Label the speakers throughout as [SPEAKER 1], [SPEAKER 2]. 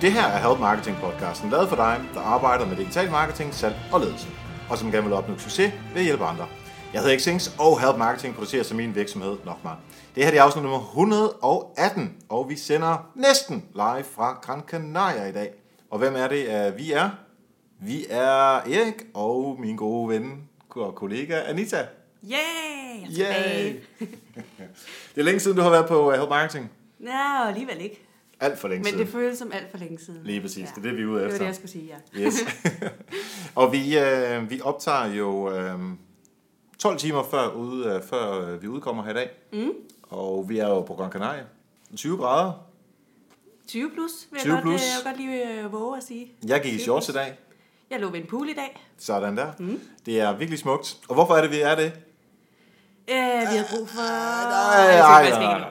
[SPEAKER 1] Det her er Help Marketing podcasten, lavet for dig, der arbejder med digital marketing, salg og ledelse, og som gerne vil opnå succes ved at hjælpe andre. Jeg hedder Xings, og Help Marketing producerer som min virksomhed Nokmar. Det her er afsnit nummer 118, og vi sender næsten live fra Gran Canaria i dag. Og hvem er det, vi er? Vi er Erik og min gode ven og kollega Anita.
[SPEAKER 2] Yay! Jeg er tilbage.
[SPEAKER 1] det er længe siden, du har været på uh, Help Marketing.
[SPEAKER 2] Nå, alligevel ikke.
[SPEAKER 1] Alt for længe
[SPEAKER 2] Men
[SPEAKER 1] siden.
[SPEAKER 2] det føles som alt for længe siden.
[SPEAKER 1] Lige præcis, det er det, vi er ude
[SPEAKER 2] Det var
[SPEAKER 1] efter.
[SPEAKER 2] det, jeg skulle sige, ja.
[SPEAKER 1] Yes. og vi, øh, vi optager jo øh, 12 timer før, ude, øh, før øh, vi udkommer her i dag. Mm. Og vi er jo på Gran Canaria. 20 grader.
[SPEAKER 2] 20 plus, vil
[SPEAKER 1] 20
[SPEAKER 2] jeg, godt,
[SPEAKER 1] plus.
[SPEAKER 2] øh, jeg godt lige øh, våge at sige.
[SPEAKER 1] Jeg gik i
[SPEAKER 2] 20
[SPEAKER 1] shorts i dag.
[SPEAKER 2] Jeg lå ved en pool i dag.
[SPEAKER 1] Sådan der. Mm. Det er virkelig smukt. Og hvorfor er det, vi er det?
[SPEAKER 2] Øh, vi har brug for...
[SPEAKER 1] Nej, nej, nej, nej, nej,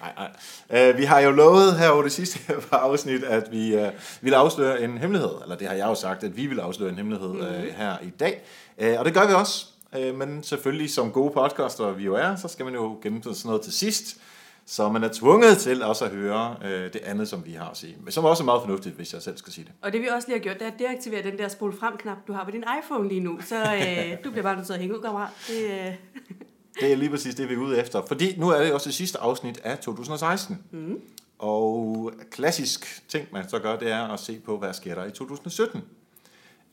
[SPEAKER 1] nej, nej. Uh, vi har jo lovet her over det sidste par afsnit, at vi uh, ville afsløre en hemmelighed. Eller det har jeg jo sagt, at vi vil afsløre en hemmelighed uh, her i dag. Uh, og det gør vi også. Uh, men selvfølgelig som gode podcaster vi jo er, så skal man jo gemme sådan noget til sidst. Så man er tvunget til også at høre uh, det andet, som vi har at sige. Men som også er meget fornuftigt, hvis jeg selv skal sige det.
[SPEAKER 2] Og det vi også lige har gjort, det er at deaktivere den der spol frem knap, du har på din iPhone lige nu. Så øh, du bliver bare nødt til at hænge ud, kammerat. Det, øh,
[SPEAKER 1] Det er lige præcis det, vi er ude efter. Fordi nu er det også det sidste afsnit af 2016. Mm. Og klassisk ting, man så gør, det er at se på, hvad sker der i 2017.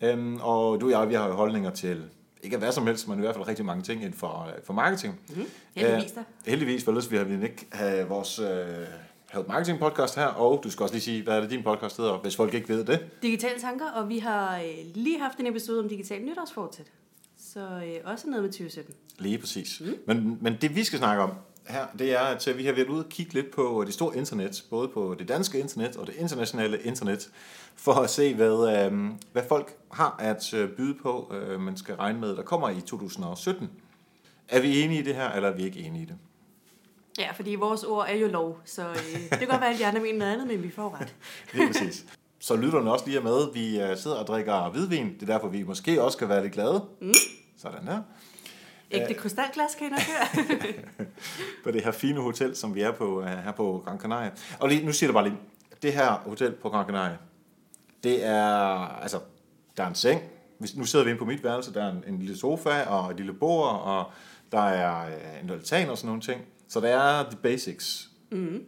[SPEAKER 1] Øhm, og du og jeg, vi har jo holdninger til, ikke hvad som helst, men i hvert fald rigtig mange ting inden for, øh, for marketing. Mm.
[SPEAKER 2] heldigvis da.
[SPEAKER 1] heldigvis, for ellers vi har vi ikke have vores øh, Help Marketing podcast her. Og du skal også lige sige, hvad er det din podcast hedder, hvis folk ikke ved det.
[SPEAKER 2] Digitale tanker, og vi har øh, lige haft en episode om digital nytårsfortsæt. Så øh, også noget med 2017.
[SPEAKER 1] Lige præcis. Mm. Men, men det vi skal snakke om her, det er, at vi har været ude og kigge lidt på det store internet, både på det danske internet og det internationale internet, for at se, hvad, øh, hvad folk har at øh, byde på, øh, man skal regne med, der kommer i 2017. Er vi enige i det her, eller er vi ikke enige i det?
[SPEAKER 2] Ja, fordi vores ord er jo lov, så øh, det kan godt være, at de andre mener noget andet, men vi får ret.
[SPEAKER 1] Lige præcis. Så lytterne også lige er med. Vi øh, sidder og drikker hvidvin. Det er derfor, vi måske også skal være lidt glade. Mm. Sådan der.
[SPEAKER 2] Ægte krystalglas, kan I nok høre.
[SPEAKER 1] på det her fine hotel, som vi er på uh, her på Gran Canaria. Og lige, nu siger jeg bare lige, det her hotel på Gran Canaria, det er, altså, der er en seng. Nu sidder vi inde på mit værelse, der er en, en lille sofa og et lille bord, og der er uh, en altan og sådan nogle ting. Så der er the basics. Mm.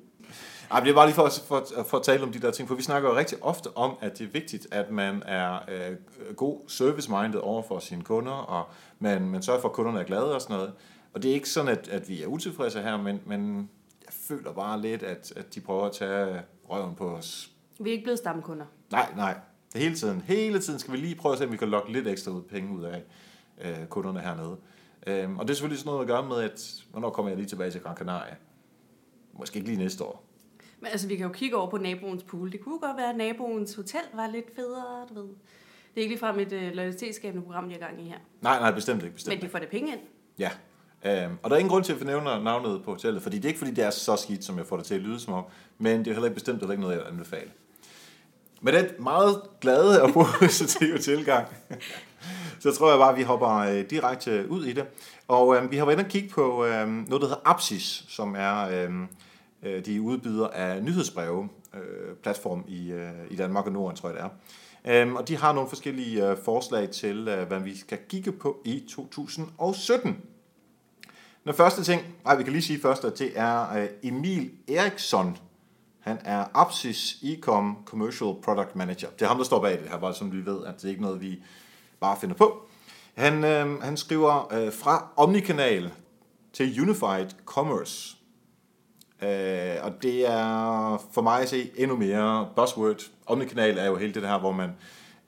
[SPEAKER 1] Ej, det er bare lige for, for, for at tale om de der ting, for vi snakker jo rigtig ofte om, at det er vigtigt, at man er øh, god service-minded over for sine kunder, og man, man sørger for, at kunderne er glade og sådan noget. Og det er ikke sådan, at, at vi er utilfredse her, men, men jeg føler bare lidt, at, at de prøver at tage røven på os.
[SPEAKER 2] Vi er ikke blevet stamkunder.
[SPEAKER 1] Nej, nej. Det hele tiden. Hele tiden skal vi lige prøve at se, om vi kan lokke lidt ekstra ud penge ud af øh, kunderne hernede. Øhm, og det er selvfølgelig sådan noget at gøre med, at hvornår kommer jeg lige tilbage til Gran Canaria? Måske ikke lige næste år.
[SPEAKER 2] Men altså, vi kan jo kigge over på naboens pool. Det kunne godt være, at naboens hotel var lidt federe, du ved. Det er ikke ligefrem et øh, loyalitetsskabende program, de har gang i her.
[SPEAKER 1] Nej, nej, bestemt ikke. Bestemt
[SPEAKER 2] Men de får det penge ind.
[SPEAKER 1] Ja, øhm, og der er ingen grund til at fornævne navnet på hotellet, fordi det er ikke fordi, det er så skidt, som jeg får det til at lyde som om, men det er heller ikke bestemt heller ikke noget, jeg vil anbefale. Med den meget glade og positive tilgang, så tror jeg bare, at vi hopper øh, direkte ud i det. Og øh, vi har været inde og kigge på øh, noget, der hedder Apsis, som er øh, de de udbyder af nyhedsbreve, øh, platform i, øh, i Danmark og Norden, tror jeg det er. Øhm, og de har nogle forskellige øh, forslag til, øh, hvad vi skal kigge på i 2017. Den første ting, nej, vi kan lige sige først, at det er øh, Emil Eriksson. Han er Apsis Ecom Commercial Product Manager. Det er ham, der står bag det her, bare som vi ved, at det er ikke noget, vi bare finder på. Han, øh, han skriver øh, fra Omnikanal til Unified Commerce. Øh, og det er for mig at se endnu mere buzzword. Omnikanal er jo hele det her, hvor man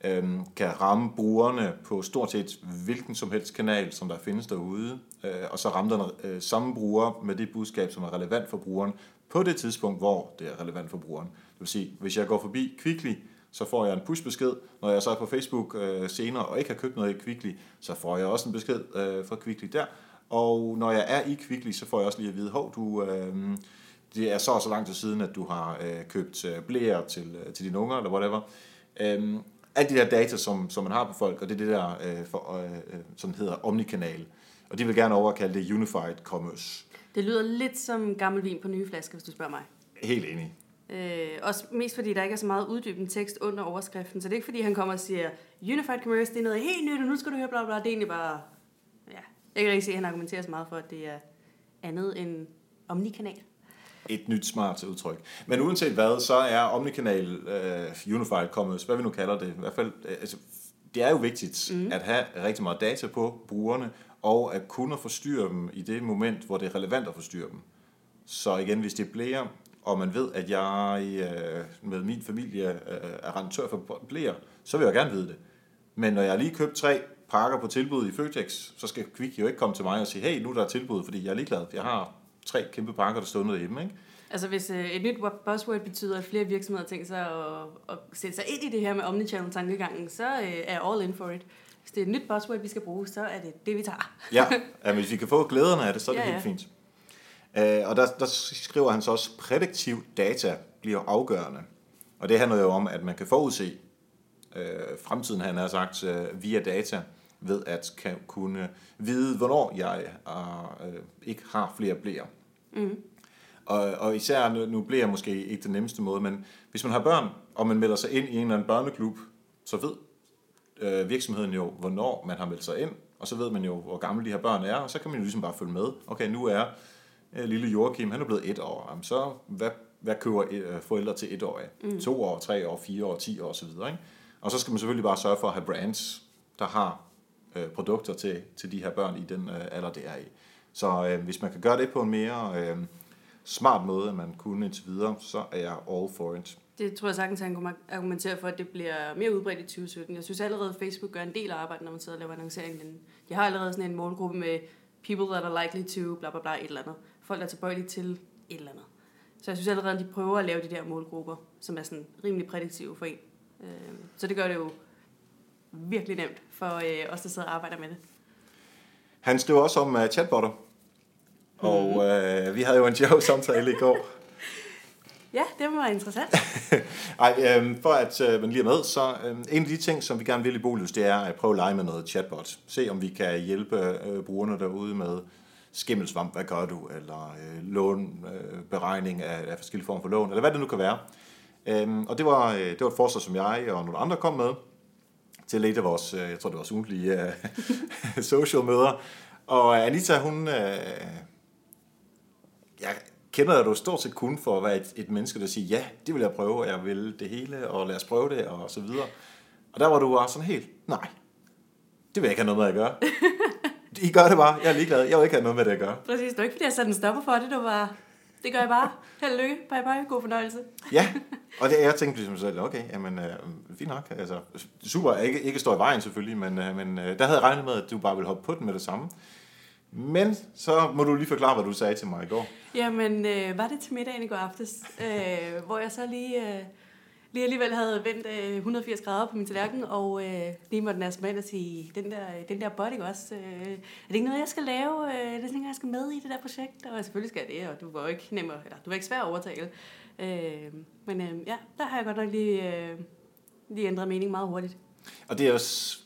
[SPEAKER 1] øh, kan ramme brugerne på stort set hvilken som helst kanal, som der findes derude, øh, og så ramme den øh, samme bruger med det budskab, som er relevant for brugeren, på det tidspunkt, hvor det er relevant for brugeren. Det vil sige, hvis jeg går forbi Kvickly, så får jeg en pushbesked. Når jeg så er på Facebook øh, senere og ikke har købt noget i Kvickly, så får jeg også en besked øh, fra Kvickly der. Og når jeg er i Kvickly, så får jeg også lige at vide, hov, du, øh, det er så og så lang tid siden, at du har øh, købt øh, blære til, øh, til dine unger, eller whatever. Øh, alt de der data, som, som man har på folk, og det er det der, øh, for, øh, øh, som hedder omnikanal. Og de vil gerne overkalde det Unified Commerce.
[SPEAKER 2] Det lyder lidt som gammel vin på nye flasker, hvis du spørger mig.
[SPEAKER 1] Helt enig.
[SPEAKER 2] Øh, også mest fordi, der ikke er så meget uddybende tekst under overskriften. Så det er ikke fordi, han kommer og siger, Unified Commerce, det er noget helt nyt, og nu skal du høre bla bla. Det er egentlig bare, ja. Jeg kan ikke se, at han argumenterer så meget for, at det er andet end omnikanal.
[SPEAKER 1] Et nyt smart udtryk. Men uanset hvad, så er Omnikanal uh, Unified Commerce, hvad vi nu kalder det, i hvert fald, uh, altså, det er jo vigtigt mm. at have rigtig meget data på brugerne, og at kunne forstyrre dem i det moment, hvor det er relevant at forstyrre dem. Så igen, hvis det bliver, og man ved, at jeg uh, med min familie uh, er rentør for blære, så vil jeg gerne vide det. Men når jeg lige købt tre pakker på tilbud i Føtex, så skal Quick jo ikke komme til mig og sige, hey, nu er der tilbud, fordi jeg er ligeglad. Jeg har tre kæmpe pakker, der står derhjemme, ikke?
[SPEAKER 2] Altså hvis øh, et nyt buzzword betyder, at flere virksomheder tænker sig at, at sætte sig ind i det her med omnichannel tankegangen, så øh, er all in for it. Hvis det er et nyt buzzword, vi skal bruge, så er det det, vi tager.
[SPEAKER 1] ja, ja hvis vi kan få glæderne af det, så er det ja, helt ja. fint. Uh, og der, der skriver han så også, prædiktiv data bliver afgørende. Og det handler jo om, at man kan forudse uh, fremtiden, han har sagt, uh, via data, ved at kan kunne vide, hvornår jeg uh, ikke har flere blære. Mm. Og, og især, nu, nu bliver jeg måske ikke den nemmeste måde, men hvis man har børn, og man melder sig ind i en eller anden børneklub, så ved øh, virksomheden jo, hvornår man har meldt sig ind, og så ved man jo, hvor gamle de her børn er, og så kan man jo ligesom bare følge med. Okay, nu er øh, lille Joachim, han er blevet et år. Jamen, så hvad, hvad køber øh, forældre til et år af? Mm. To år, tre år, fire år, ti år osv. Ikke? Og så skal man selvfølgelig bare sørge for at have brands, der har øh, produkter til, til de her børn i den øh, alder, det er i. Så øh, hvis man kan gøre det på en mere... Øh, smart måde, end man kunne indtil videre, så er jeg all for it.
[SPEAKER 2] Det tror jeg sagtens, han kunne argumentere for, at det bliver mere udbredt i 2017. Jeg synes allerede, at Facebook gør en del arbejde, når man sidder og laver annoncering. De har allerede sådan en målgruppe med people that are likely to, bla bla bla, et eller andet. Folk, der er tilbøjelige til et eller andet. Så jeg synes allerede, at de prøver at lave de der målgrupper, som er sådan rimelig prædiktive for en. Øh, så det gør det jo virkelig nemt for øh, os, der sidder og arbejder med det.
[SPEAKER 1] Han skriver også om uh, chatbotter. Og mm. øh, vi havde jo en sjov samtale i går.
[SPEAKER 2] Ja, det var interessant.
[SPEAKER 1] Ej, øh, for at øh, man lige er med, så øh, en af de ting, som vi gerne vil i Bolus, det er at prøve at lege med noget chatbot. Se om vi kan hjælpe øh, brugerne derude med skimmelsvamp, hvad gør du, eller øh, lån, øh, beregning af, af forskellige former for lån, eller hvad det nu kan være. Øh, og det var, øh, det var et forslag, som jeg og nogle andre kom med til et af vores, øh, jeg tror det var vores ugentlige øh, social møder. Og Anita, hun... Øh, jeg kender jeg du stort set kun for at være et, et menneske, der siger, ja, det vil jeg prøve, og jeg vil det hele, og lad os prøve det, og så videre. Og der var du bare sådan helt, nej, det vil jeg ikke have noget med at gøre. I gør det bare, jeg er ligeglad, jeg vil ikke have noget med det at gøre.
[SPEAKER 2] Præcis, det var ikke fordi, jeg satte en stopper for det, du var, det gør jeg bare. Held lykke, bye bye, god fornøjelse.
[SPEAKER 1] ja, og det, jeg tænkte ligesom selv, okay, jamen, øh, fint nok, altså, super, ikke, ikke står i vejen selvfølgelig, men, øh, men øh, der havde jeg regnet med, at du bare ville hoppe på den med det samme. Men så må du lige forklare, hvad du sagde til mig i går.
[SPEAKER 2] Jamen, øh, var det til middagen i går aftes, øh, hvor jeg så lige, øh, lige alligevel havde vendt øh, 180 grader på min tallerken, og øh, lige måtte næste mig ind og sige, den der, den der body også, øh, er det ikke noget, jeg skal lave? Øh, det er sådan, jeg skal med i det der projekt? Og selvfølgelig skal jeg det, og du var ikke nemmer, eller du var ikke svær at overtale. Øh, men øh, ja, der har jeg godt nok lige, øh, lige ændret mening meget hurtigt.
[SPEAKER 1] Og det er også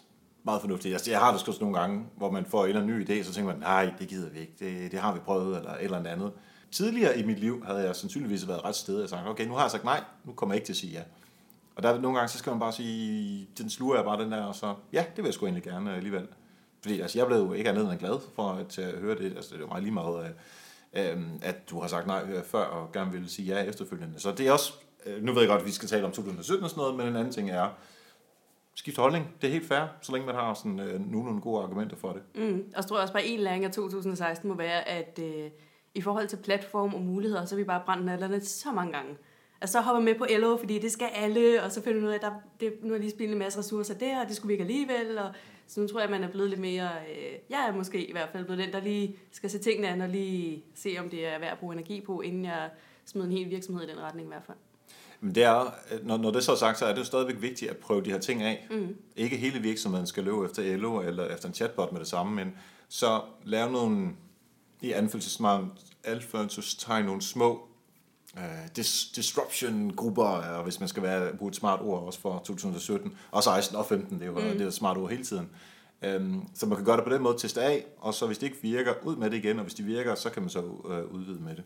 [SPEAKER 1] meget fornuftigt. Altså, jeg har det også nogle gange, hvor man får en eller anden ny idé, så tænker man, nej, det gider vi ikke, det, det har vi prøvet, eller et eller andet. Tidligere i mit liv havde jeg sandsynligvis været ret sted, og sagt, okay, nu har jeg sagt nej, nu kommer jeg ikke til at sige ja. Og der nogle gange, så skal man bare sige, den sluger jeg bare den der, og så, ja, det vil jeg sgu egentlig gerne øh, alligevel. Fordi altså, jeg blev jo ikke andet end glad for at, at høre det. Altså, det er jo meget lige meget, øh, øh at du har sagt nej øh, før, og gerne ville sige ja efterfølgende. Så det er også, øh, nu ved jeg godt, at vi skal tale om 2017 og sådan noget, men en anden ting er, skift holdning. Det er helt fair, så længe man har sådan, øh, nogle gode argumenter for det.
[SPEAKER 2] Mm. Og så tror jeg også bare, en læring af 2016 må være, at øh, i forhold til platform og muligheder, så er vi bare brændt nallerne så mange gange. Altså så hopper med på LO, fordi det skal alle, og så finder du ud af, at der, det, nu er lige spillet en masse ressourcer der, og det skulle vi ikke alligevel, og så nu tror jeg, at man er blevet lidt mere, øh, jeg er måske i hvert fald blevet den, der lige skal se tingene an, og lige se, om det er værd at bruge energi på, inden jeg smider en hel virksomhed i den retning i hvert fald.
[SPEAKER 1] Men det er, når, når det så er sagt, så er det jo stadigvæk vigtigt at prøve de her ting af. Mm. Ikke hele virksomheden skal løbe efter LO eller efter en chatbot med det samme, men så lave nogle, i anfølgelsestegn, nogle små uh, dis, disruption-grupper, hvis man skal være, bruge et smart ord også for 2017, og 16 og 15, det er jo mm. det er et smart ord hele tiden. Um, så man kan gøre det på den måde, teste af, og så hvis det ikke virker, ud med det igen, og hvis det virker, så kan man så uh, udvide med det.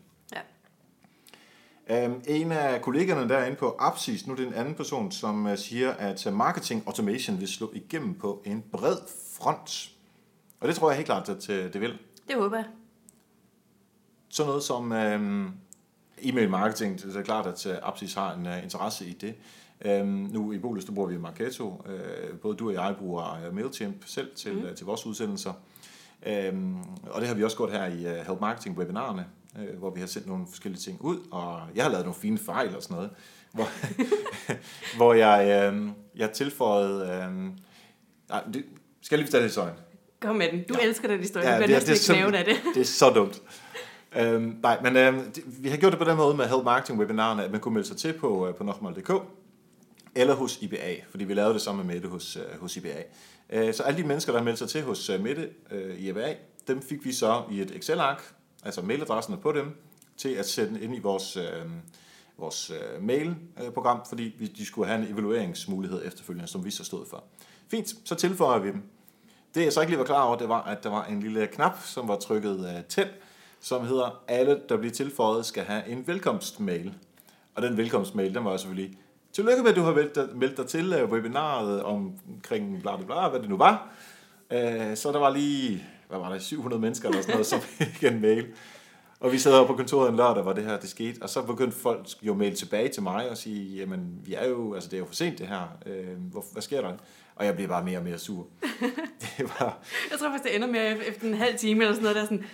[SPEAKER 1] Um, en af kollegerne derinde på Apsis, nu er det en anden person, som uh, siger, at uh, marketing automation vil slå igennem på en bred front. Og det tror jeg helt klart, at uh, det vil.
[SPEAKER 2] Det håber jeg.
[SPEAKER 1] Sådan noget som um, e-mail marketing, det er klart, at uh, Apsis har en uh, interesse i det. Um, nu i Bolus, der bruger vi Marketo. Uh, både du og jeg bruger uh, MailChimp selv til, mm. uh, til vores udsendelser. Um, og det har vi også gjort her i uh, Help Marketing webinarerne, uh, hvor vi har sendt nogle forskellige ting ud, og jeg har lavet nogle fine fejl og sådan noget, hvor, hvor jeg, uh, jeg tilføjede... Uh, nej, det, skal jeg lige fortælle historien?
[SPEAKER 2] Kom med den. Du ja. elsker den historie. Ja, du bliver næsten ikke af det.
[SPEAKER 1] Det er så dumt. Øhm, nej, men øhm, det, vi har gjort det på den måde med Help Marketing webinarerne, at man kunne melde sig til på, øh, på nokmal.dk eller hos IBA, fordi vi lavede det sammen med Mette hos, øh, hos IBA. Øh, så alle de mennesker, der meldte sig til hos øh, Mette øh, i IBA, dem fik vi så i et Excel-ark, altså mailadresserne på dem, til at sætte ind i vores, øh, vores øh, mail-program, fordi vi, de skulle have en evalueringsmulighed efterfølgende, som vi så stod for. Fint, så tilføjer vi dem. Det jeg så ikke lige var klar over, det var, at der var en lille knap, som var trykket øh, til, som hedder, alle, der bliver tilføjet, skal have en velkomstmail. Og den velkomstmail, den var selvfølgelig, tillykke med, at du har meldt dig, meldt dig til uh, webinaret omkring bla bla bla, hvad det nu var. Uh, så der var lige, hvad var der, 700 mennesker eller sådan noget, som fik en mail. Og vi sad på kontoret en lørdag, hvor det her det skete, og så begyndte folk jo mail tilbage til mig og sige, jamen, vi er jo, altså det er jo for sent det her, uh, hvor, hvad sker der? Og jeg blev bare mere og mere sur.
[SPEAKER 2] det var... Jeg tror faktisk, det ender med efter en halv time eller sådan noget, der sådan,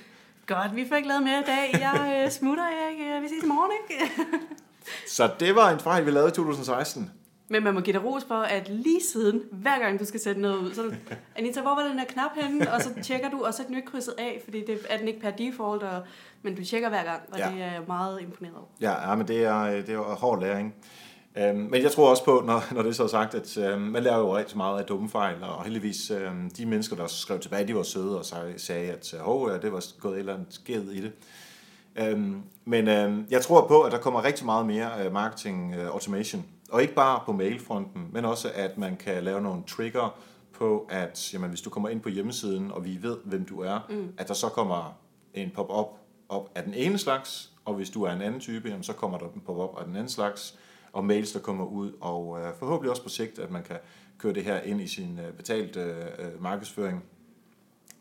[SPEAKER 2] Godt, vi fik lavet mere i dag. Jeg øh, smutter, jeg, vi ses i morgen, ikke?
[SPEAKER 1] så det var en fejl, vi lavede i 2016.
[SPEAKER 2] Men man må give dig ros for, at lige siden, hver gang du skal sætte noget ud, så Anita, hvor var den her knap henne? Og så tjekker du, og så er den ikke krydset af, fordi det er den ikke per default, og, men du tjekker hver gang, og ja. det er jeg meget imponeret over.
[SPEAKER 1] Ja, ja men det er, det er hård læring. Øhm, men jeg tror også på, når, når det er så sagt, at øhm, man lærer jo rigtig meget af dumme fejl, og heldigvis øhm, de mennesker, der skrev tilbage, de var søde og sagde, at oh, ja, det var gået et eller andet sked i det. Øhm, men øhm, jeg tror på, at der kommer rigtig meget mere øh, marketing øh, automation, og ikke bare på mailfronten, men også at man kan lave nogle trigger på, at jamen, hvis du kommer ind på hjemmesiden, og vi ved, hvem du er, mm. at der så kommer en pop-up op af den ene slags, og hvis du er en anden type, jamen, så kommer der en pop-up af den anden slags, og mails, der kommer ud, og øh, forhåbentlig også på sigt, at man kan køre det her ind i sin øh, betalte øh, markedsføring.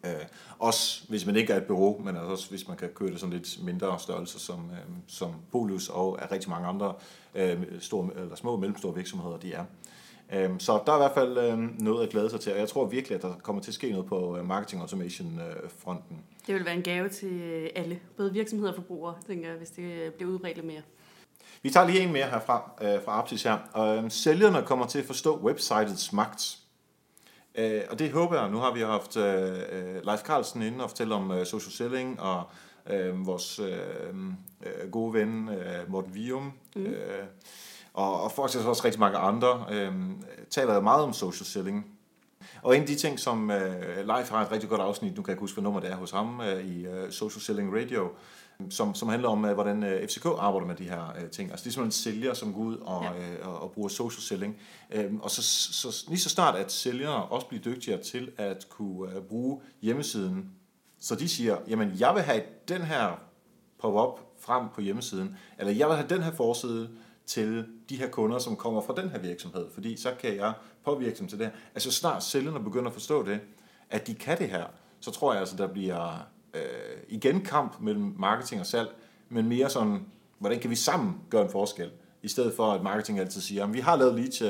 [SPEAKER 1] Øh, også hvis man ikke er et bureau, men altså også hvis man kan køre det sådan lidt mindre størrelse som, øh, som Polus og er rigtig mange andre øh, store, eller små og mellemstore virksomheder, de er. Øh, så der er i hvert fald øh, noget at glæde sig til, og jeg tror virkelig, at der kommer til at ske noget på øh, marketing automation øh, fronten.
[SPEAKER 2] Det vil være en gave til øh, alle, både virksomheder og forbrugere, tænker jeg, hvis det øh, bliver udbredt mere.
[SPEAKER 1] Vi tager lige en mere herfra, øh, fra Aptis her. Øh, sælgerne kommer til at forstå websitets magt. Øh, og det håber jeg. Nu har vi haft øh, øh Leif Carlsen inde og fortælle om øh, social selling, og øh, vores øh, øh, gode ven øh, Morten Vium, mm. øh, og, og faktisk også rigtig mange andre, øh, taler meget om social selling. Og en af de ting, som øh, Leif har et rigtig godt afsnit, nu kan jeg ikke huske, hvad nummer det er hos ham, øh, i øh, Social Selling Radio, som, som handler om, øh, hvordan øh, FCK arbejder med de her øh, ting. Altså det er simpelthen sælger, som går ud og, ja. og, og bruger social selling. Øhm, og så, så lige så snart, at sælgere også bliver dygtigere til at kunne bruge hjemmesiden, så de siger, jamen jeg vil have den her pop-up frem på hjemmesiden, eller jeg vil have den her forside til de her kunder, som kommer fra den her virksomhed, fordi så kan jeg påvirke dem til det her. Altså snart sælgerne begynder at forstå det, at de kan det her, så tror jeg altså, der bliver øh, igen kamp mellem marketing og salg, men mere sådan, hvordan kan vi sammen gøre en forskel, i stedet for at marketing altid siger, at vi har lavet leads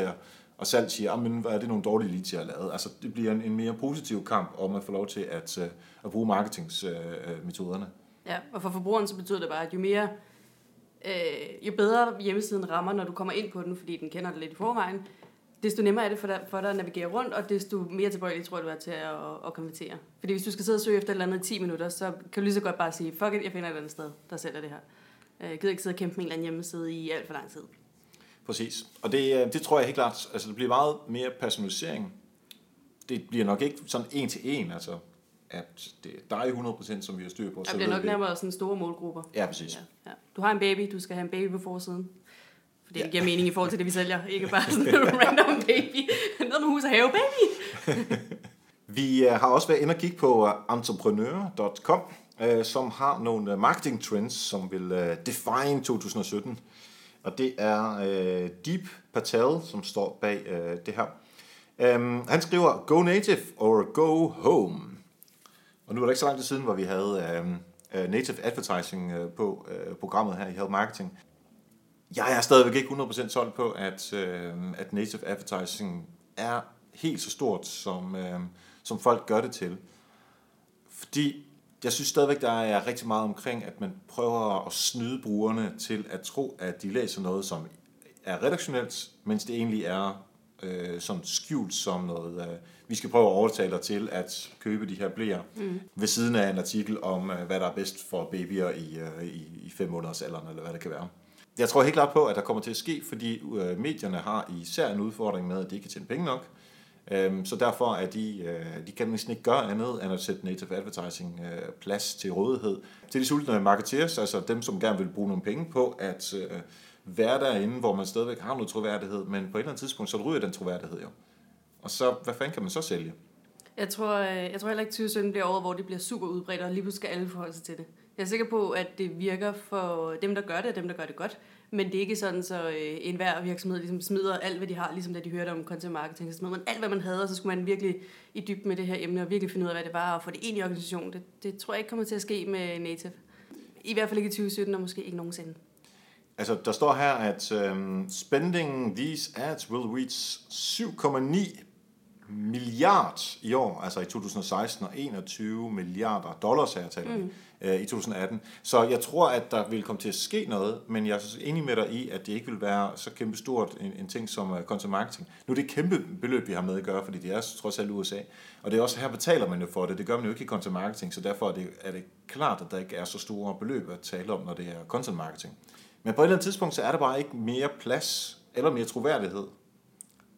[SPEAKER 1] og salg siger, men hvad er det nogle dårlige leads, jeg har lavet? Altså, det bliver en, en mere positiv kamp om at få lov til at, øh, at bruge marketingsmetoderne.
[SPEAKER 2] Øh, ja, og for forbrugeren så betyder det bare, at jo mere øh, jo bedre hjemmesiden rammer, når du kommer ind på den, fordi den kender det lidt i forvejen, desto nemmere er det for dig, for dig at navigere rundt, og desto mere tilbøjelig tror du er til at, at, konvertere. Fordi hvis du skal sidde og søge efter et eller andet i 10 minutter, så kan du lige så godt bare sige, fuck it, jeg finder et andet sted, der sælger det her. Øh, jeg gider ikke sidde og kæmpe med en eller anden hjemmeside i alt for lang tid.
[SPEAKER 1] Præcis. Og det, øh, det tror jeg helt klart, altså det bliver meget mere personalisering. Det bliver nok ikke sådan en til en, altså at det er dig 100%, som vi har styr på.
[SPEAKER 2] Det bliver nok nærmere sådan store målgrupper.
[SPEAKER 1] Ja, præcis. Ja,
[SPEAKER 2] ja. Du har en baby, du skal have en baby på forsiden. For det ja. giver mening i forhold til det, vi sælger. Ikke bare sådan en random baby. Noget med hus og have, baby.
[SPEAKER 1] vi øh, har også været inde og kigge på øh, entrepreneur.com, øh, som har nogle marketing trends, som vil define 2017. Og det er øh, Deep Patel, som står bag øh, det her. Um, han skriver, Go native or go home. Og nu er det ikke så lang tid siden, hvor vi havde uh, native advertising på programmet her i Help Marketing. Jeg er stadigvæk ikke 100% solgt på, at, uh, at native advertising er helt så stort, som, uh, som folk gør det til. Fordi jeg synes stadigvæk, der er rigtig meget omkring, at man prøver at snyde brugerne til at tro, at de læser noget, som er redaktionelt, mens det egentlig er øh, sådan skjult som noget, øh, vi skal prøve at overtale dig til at købe de her blæer, mm. ved siden af en artikel om, øh, hvad der er bedst for babyer i, øh, i, i fem måneders alderen, eller hvad det kan være. Jeg tror helt klart på, at der kommer til at ske, fordi øh, medierne har især en udfordring med, at de ikke kan tjene penge nok. Øhm, så derfor er de, øh, de kan næsten ikke gøre andet, end at sætte native advertising øh, plads til rådighed. Til de sultne marketeers, altså dem, som gerne vil bruge nogle penge på at øh, være derinde, hvor man stadigvæk har noget troværdighed, men på et eller andet tidspunkt, så ryger den troværdighed jo. Og så, hvad fanden kan man så sælge?
[SPEAKER 2] Jeg tror, øh, jeg tror heller ikke, at 2017 bliver året, hvor det bliver super udbredt, og lige pludselig skal alle forholde sig til det. Jeg er sikker på, at det virker for dem, der gør det, og dem, der gør det godt. Men det er ikke sådan, så øh, enhver virksomhed ligesom smider alt, hvad de har, ligesom da de hørte om content marketing. Så smider man alt, hvad man havde, og så skulle man virkelig i dybden med det her emne, og virkelig finde ud af, hvad det var, og få det ind i organisationen. Det, det tror jeg ikke kommer til at ske med Native. I hvert fald ikke i 2017, og måske ikke nogensinde.
[SPEAKER 1] Altså, der står her, at øhm, um, spending these ads will reach 7,9 milliard i år, altså i 2016, og 21 milliarder dollars her taler mm. øh, i 2018. Så jeg tror, at der vil komme til at ske noget, men jeg er enig med dig i, at det ikke vil være så kæmpe stort en, en ting som uh, content marketing. Nu er det et kæmpe beløb, vi har med at gøre, fordi det er trods alt USA. Og det er også her betaler man jo for det. Det gør man jo ikke i content marketing, så derfor er det, er det klart, at der ikke er så store beløb at tale om, når det er content marketing. Men på et eller andet tidspunkt, så er der bare ikke mere plads eller mere troværdighed.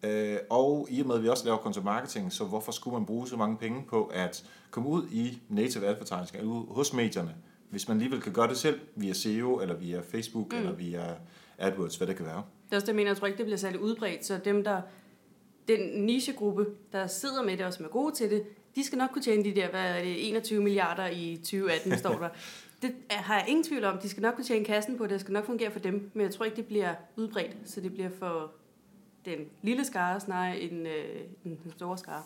[SPEAKER 1] Øh, og i og med, at vi også laver content marketing, så hvorfor skulle man bruge så mange penge på at komme ud i native advertising, eller ud hos medierne, hvis man alligevel kan gøre det selv via SEO, eller via Facebook, mm. eller via AdWords, hvad det kan være.
[SPEAKER 2] Det er også det, jeg mener. Jeg tror ikke, det bliver særlig udbredt, så dem, der den nichegruppe, der sidder med det og som er gode til det, de skal nok kunne tjene de der, hvad er det, 21 milliarder i 2018, står der. Det har jeg ingen tvivl om. De skal nok kunne tjene kassen på det. Det skal nok fungere for dem. Men jeg tror ikke, det bliver udbredt. Så det bliver for den lille skare snarere end øh, den store skare.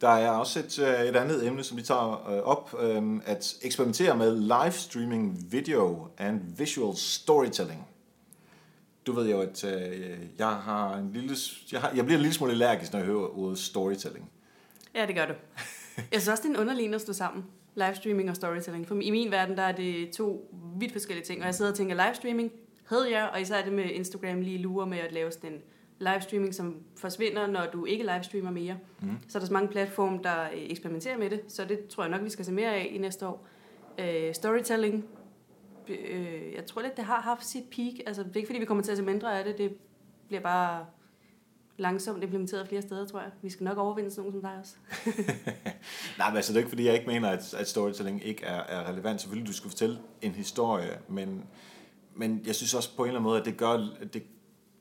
[SPEAKER 1] Der er også et, øh, et andet emne, som vi tager øh, op, øh, at eksperimentere med live streaming video and visual storytelling. Du ved jo, at øh, jeg har en lille, jeg, har, jeg bliver en lille smule allergisk, når jeg hører ordet storytelling.
[SPEAKER 2] Ja, det gør du. Jeg synes også, det er en underlig at stå sammen livestreaming og storytelling. For i min verden, der er det to vidt forskellige ting. Og jeg sidder og tænker, livestreaming havde jeg, og især det med Instagram lige lurer med at lave sådan en livestreaming, som forsvinder, når du ikke livestreamer mere. Mm. Så er der så mange platforme, der øh, eksperimenterer med det, så det tror jeg nok, vi skal se mere af i næste år. Uh, storytelling, uh, jeg tror lidt, det har haft sit peak. Altså, det er ikke, fordi vi kommer til at se mindre af det, det bliver bare langsomt implementeret flere steder, tror jeg. Vi skal nok overvinde sådan nogen som dig også.
[SPEAKER 1] Nej, men altså, det er ikke, fordi jeg ikke mener, at, at storytelling ikke er, er relevant. Selvfølgelig, du skal fortælle en historie, men, men jeg synes også på en eller anden måde, at det gør, det,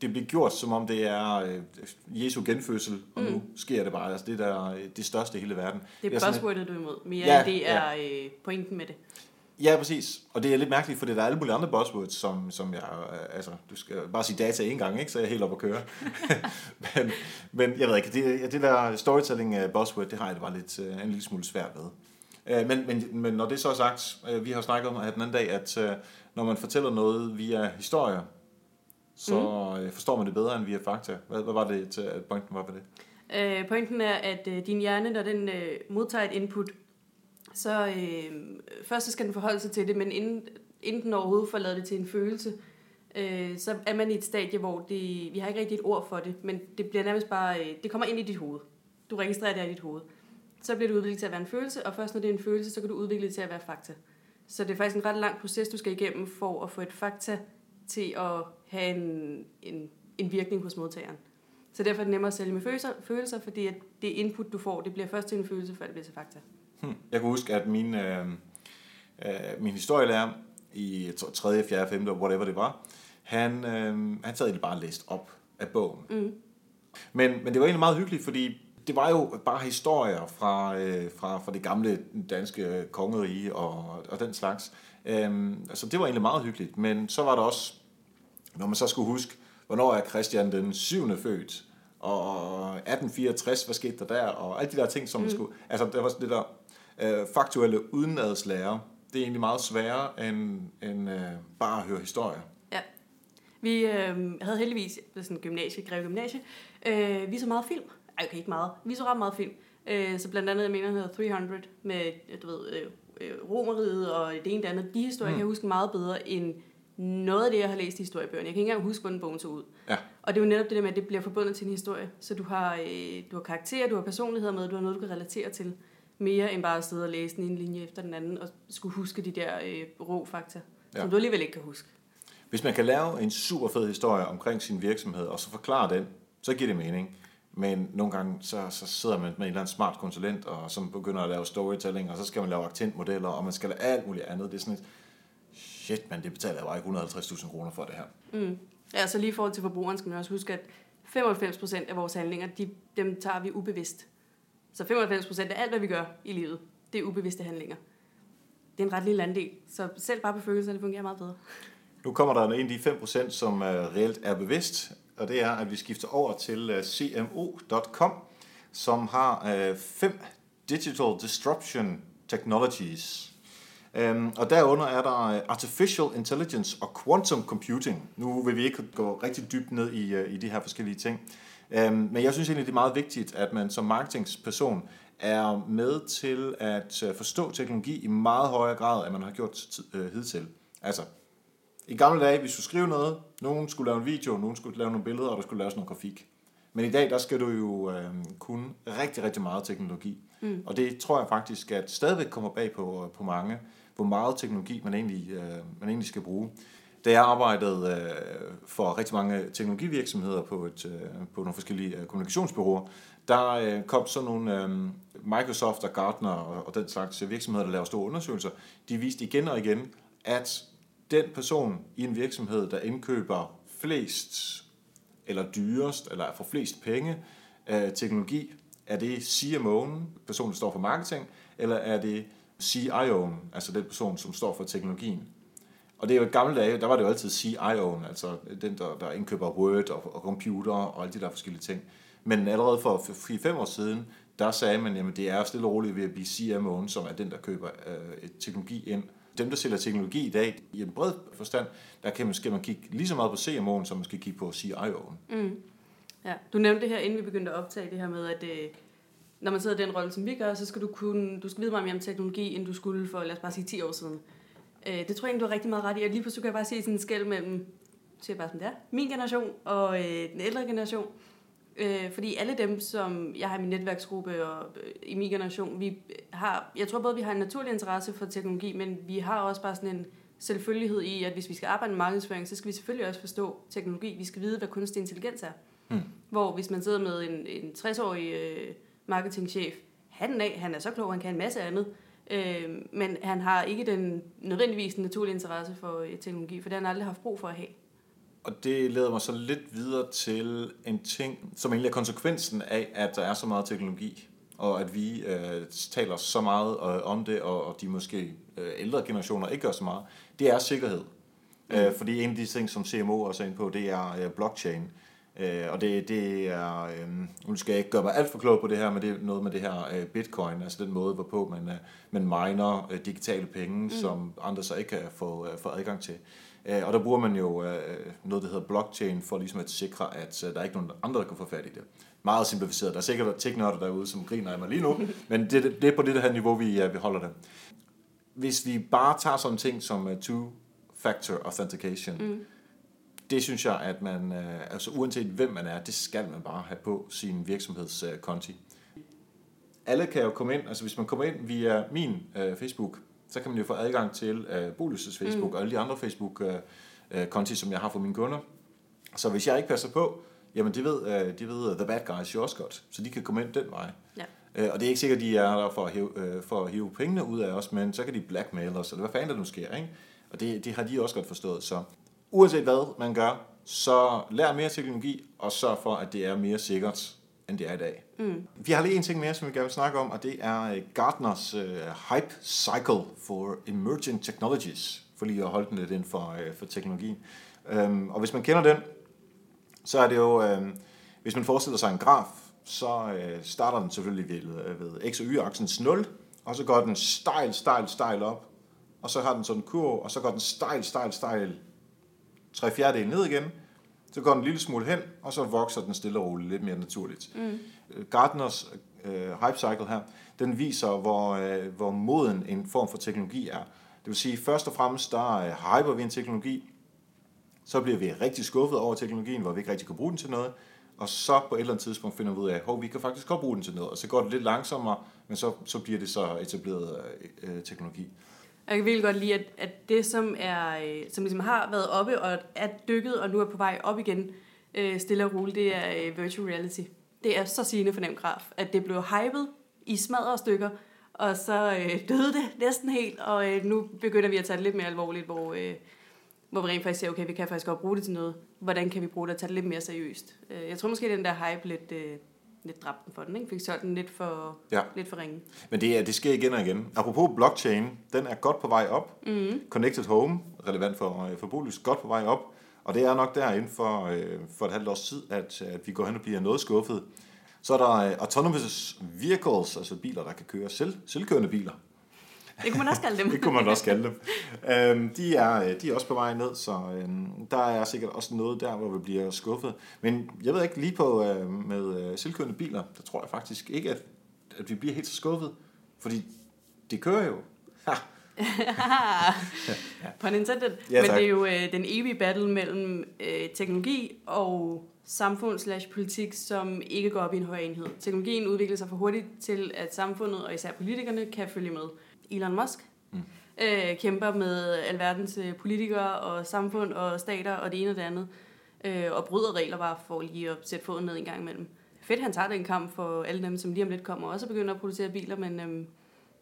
[SPEAKER 1] det bliver gjort, som om det er øh, Jesu genfødsel, og mm. nu sker det bare. Altså, det er det største i hele verden.
[SPEAKER 2] Det er buzzwordet, du er imod, mere ja, end det er ja. øh, pointen med det.
[SPEAKER 1] Ja, præcis. Og det er lidt mærkeligt, for det er alle mulige andre buzzwords, som, som jeg, øh, altså, du skal bare sige data en gang, ikke? så er jeg helt op at køre. men, men jeg ved ikke, det, det der storytelling øh, buzzword, det har jeg det bare lidt, øh, en lille smule svært ved. Men, men, men når det så er sagt, vi har snakket om her den anden dag, at når man fortæller noget via historier, så mm. forstår man det bedre end via fakta. Hvad, hvad var det, at pointen var ved det?
[SPEAKER 2] Øh, pointen er, at din hjerne, når den øh, modtager et input, så øh, først så skal den forholde sig til det, men inden, inden den overhovedet får lavet det til en følelse, øh, så er man i et stadie, hvor det, vi har ikke rigtig et ord for det, men det bliver nærmest bare, øh, det kommer ind i dit hoved. Du registrerer det i dit hoved. Så bliver det udviklet til at være en følelse, og først når det er en følelse, så kan du udvikle det til at være fakta. Så det er faktisk en ret lang proces, du skal igennem for at få et fakta til at have en, en, en virkning hos modtageren. Så derfor er det nemmere at sælge med følelser, følelser, fordi at det input, du får, det bliver først til en følelse, før det bliver til fakta.
[SPEAKER 1] Hmm. Jeg kan huske, at min, øh, øh, min historielærer i 3., 4., 5., whatever det var, han, øh, han sad egentlig bare og læste op af bogen. Mm. Men, men det var egentlig meget hyggeligt, fordi det var jo bare historier fra, øh, fra, fra det gamle danske kongerige og, og den slags. Øhm, altså det var egentlig meget hyggeligt, men så var der også, når man så skulle huske, hvornår er Christian den 7. født, og 1864, hvad skete der der, og alle de der ting, som mm. skulle, altså der var det der øh, faktuelle udenadslære, det er egentlig meget sværere end, end øh, bare at høre historier.
[SPEAKER 2] Ja. Vi øh, havde heldigvis sådan gymnasie, Greve Gymnasie, øh, vi så meget film. Ej, okay, ikke meget. Vi så ret meget film. Øh, så blandt andet, jeg mener, hedder 300 med, du ved, øh, romeriet og det ene det andet. De historier mm. kan jeg huske meget bedre end noget af det, jeg har læst i historiebøgerne. Jeg kan ikke engang huske, hvordan bogen så ud.
[SPEAKER 1] Ja.
[SPEAKER 2] Og det er jo netop det der med, at det bliver forbundet til en historie. Så du har, øh, du har karakterer, du har personligheder med, du har noget, du kan relatere til. Mere end bare at sidde og læse den ene linje efter den anden, og skulle huske de der øh, rå fakta, ja. som du alligevel ikke kan huske.
[SPEAKER 1] Hvis man kan lave en super fed historie omkring sin virksomhed, og så forklare den, så giver det mening. Men nogle gange, så, så sidder man med en eller anden smart konsulent, og som begynder at lave storytelling, og så skal man lave aktentmodeller, og man skal lave alt muligt andet. Det er sådan et, shit, men det betaler jeg bare ikke 150.000 kroner for det her.
[SPEAKER 2] Mm. Ja, så lige i forhold til forbrugeren skal man også huske, at 95% af vores handlinger, de, dem tager vi ubevidst. Så 95% af alt, hvad vi gør i livet, det er ubevidste handlinger. Det er en ret lille andel, så selv bare på følelserne fungerer meget bedre.
[SPEAKER 1] Nu kommer der en af de 5%, som uh, reelt er bevidst, og det er, at vi skifter over til øh, cmo.com, som har øh, fem Digital Disruption Technologies. Um, og derunder er der øh, Artificial Intelligence og Quantum Computing. Nu vil vi ikke gå rigtig dybt ned i, øh, i de her forskellige ting. Um, men jeg synes egentlig, det er meget vigtigt, at man som marketingsperson er med til at forstå teknologi i meget højere grad, end man har gjort hidtil. Altså, i gamle dage, hvis du skriver noget, nogen skulle lave en video, nogen skulle lave nogle billeder, og der skulle laves noget grafik. Men i dag, der skal du jo øh, kunne rigtig, rigtig meget teknologi. Mm. Og det tror jeg faktisk, at stadigvæk kommer bag på, på mange, hvor meget teknologi man egentlig, øh, man egentlig skal bruge. Da jeg arbejdede øh, for rigtig mange teknologivirksomheder på, et, øh, på nogle forskellige øh, kommunikationsbyråer, der øh, kom så nogle øh, Microsoft og Gartner og, og den slags virksomheder, der laver store undersøgelser. De viste igen og igen, at den person i en virksomhed, der indkøber flest eller dyrest, eller får flest penge af teknologi, er det CMO'en, personen, der står for marketing, eller er det CIO'en, altså den person, som står for teknologien? Og det er jo et gammelt dage, der var det jo altid CIO'en, altså den, der, der indkøber Word og, og computer og alle de der forskellige ting. Men allerede for 4-5 år siden, der sagde man, at det er stille og roligt ved at blive CMO'en, som er den, der køber øh, teknologi ind dem, der sælger teknologi i dag, i en bred forstand, der kan man, skal man kigge lige så meget på CMO'en, som man skal kigge på CIO'en.
[SPEAKER 2] Mm. Ja, du nævnte det her, inden vi begyndte at optage det her med, at øh, når man sidder i den rolle, som vi gør, så skal du kunne, du skal vide meget mere om teknologi, end du skulle for, lad os bare sige, 10 år siden. Øh, det tror jeg egentlig, du har rigtig meget ret i, og lige pludselig kan jeg bare se sådan en skæld mellem, siger bare sådan det er, min generation og øh, den ældre generation. Øh, fordi alle dem, som jeg har i min netværksgruppe og øh, i min generation, vi har, jeg tror både, vi har en naturlig interesse for teknologi, men vi har også bare sådan en selvfølgelighed i, at hvis vi skal arbejde med markedsføring, så skal vi selvfølgelig også forstå teknologi. Vi skal vide, hvad kunstig intelligens er. Hmm. Hvor hvis man sidder med en, en 60-årig øh, marketingchef, han, af, han er så klog, han kan en masse andet, øh, men han har ikke den nødvendigvis den naturlige interesse for øh, teknologi, for det har han aldrig haft brug for at have.
[SPEAKER 1] Og det leder mig så lidt videre til en ting, som egentlig er konsekvensen af, at der er så meget teknologi, og at vi øh, taler så meget øh, om det, og, og de måske øh, ældre generationer ikke gør så meget, det er sikkerhed. Mm. Øh, fordi en af de ting, som CMO også er inde på, det er øh, blockchain. Øh, og det, det er, øh, nu skal jeg ikke gøre mig alt for klog på det her, men det er noget med det her øh, bitcoin, altså den måde, hvorpå man, øh, man miner øh, digitale penge, mm. som andre så ikke kan få, øh, få adgang til. Øh, og der bruger man jo øh, noget, der hedder blockchain, for ligesom at sikre, at øh, der er ikke nogen andre, der kan få fat i det. Meget simplificeret. Der er sikkert teknørder derude, som griner af mig lige nu, men det, det er på det her niveau, vi, vi holder det. Hvis vi bare tager sådan ting som two-factor authentication, mm. det synes jeg, at man, altså uanset hvem man er, det skal man bare have på sin virksomhedskonti. Alle kan jo komme ind, altså hvis man kommer ind via min Facebook, så kan man jo få adgang til uh, Bolus' Facebook mm. og alle de andre Facebook-konti, uh, som jeg har for mine kunder. Så hvis jeg ikke passer på, jamen det ved, uh, de ved The Bad Guys jo også godt, så de kan komme ind den vej. Ja. Uh, og det er ikke sikkert, at de er der for at, hive, uh, for at hive pengene ud af os, men så kan de blackmail os, eller hvad fanden der nu sker, ikke? Og det, det har de også godt forstået. Så uanset hvad man gør, så lær mere teknologi, og sørg for, at det er mere sikkert end det er i dag. Mm. Vi har lige en ting mere, som vi gerne vil snakke om, og det er øh, Gartners uh, Hype Cycle for Emerging Technologies, for lige at holde den lidt ind for, uh, for teknologien. Um, og hvis man kender den, så er det jo, um, hvis man forestiller sig en graf, så uh, starter den selvfølgelig ved, ved x og y-aksens 0, og så går den stejl, stejl, stejl op, og så har den sådan en kurve, og så går den stejl, stejl, stejl, tre fjerdedel ned igen, så går den en lille smule hen, og så vokser den stille og roligt lidt mere naturligt. Mm. Gartners uh, hype cycle her, den viser, hvor, uh, hvor moden en form for teknologi er. Det vil sige, først og fremmest, der uh, hyper vi en teknologi, så bliver vi rigtig skuffet over teknologien, hvor vi ikke rigtig kan bruge den til noget, og så på et eller andet tidspunkt finder vi ud af, at vi kan faktisk godt bruge den til noget, og så går det lidt langsommere, men så, så bliver det så etableret uh, teknologi.
[SPEAKER 2] Jeg kan virkelig godt lide, at, at det, som, er, øh, som ligesom har været oppe og er dykket, og nu er på vej op igen, øh, stille og roligt, det er øh, virtual reality. Det er så sigende for nem graf, at det blev hypet i smadre stykker, og så øh, døde det næsten helt, og øh, nu begynder vi at tage det lidt mere alvorligt, hvor, øh, hvor vi rent faktisk siger, okay, vi kan faktisk godt bruge det til noget. Hvordan kan vi bruge det og tage det lidt mere seriøst? Øh, jeg tror måske, den der hype lidt, øh, lidt dræbt den for den, ikke? Fik solgt den lidt for, ja. lidt for ringe.
[SPEAKER 1] Men det, er, det sker igen og igen. Apropos blockchain, den er godt på vej op. Mm. Connected Home, relevant for, øh, for Bolys, godt på vej op. Og det er nok der inden for, øh, for et halvt års tid, at, at vi går hen og bliver noget skuffet. Så er der uh, autonomous vehicles, altså biler, der kan køre selv, selvkørende biler.
[SPEAKER 2] Det kunne man også kalde dem.
[SPEAKER 1] det kunne man også kalde dem. Øhm, de, er, øh, de er også på vej ned, så øhm, der er sikkert også noget der, hvor vi bliver skuffet. Men jeg ved ikke, lige på øh, med øh, selvkørende biler, der tror jeg faktisk ikke, at, at vi bliver helt så skuffet. Fordi det kører jo. Ha.
[SPEAKER 2] På intended. Ja, Men det er jo øh, den evige battle mellem øh, teknologi og samfund slash politik, som ikke går op i en høj enhed. Teknologien udvikler sig for hurtigt til, at samfundet og især politikerne kan følge med. Elon Musk mm. øh, kæmper med alverdens øh, politikere og samfund og stater og det ene og det andet, øh, og bryder regler bare for lige at sætte foden ned en gang imellem. Fedt, han tager den kamp for alle dem, som lige om lidt kommer også begynder at producere biler, men, øh,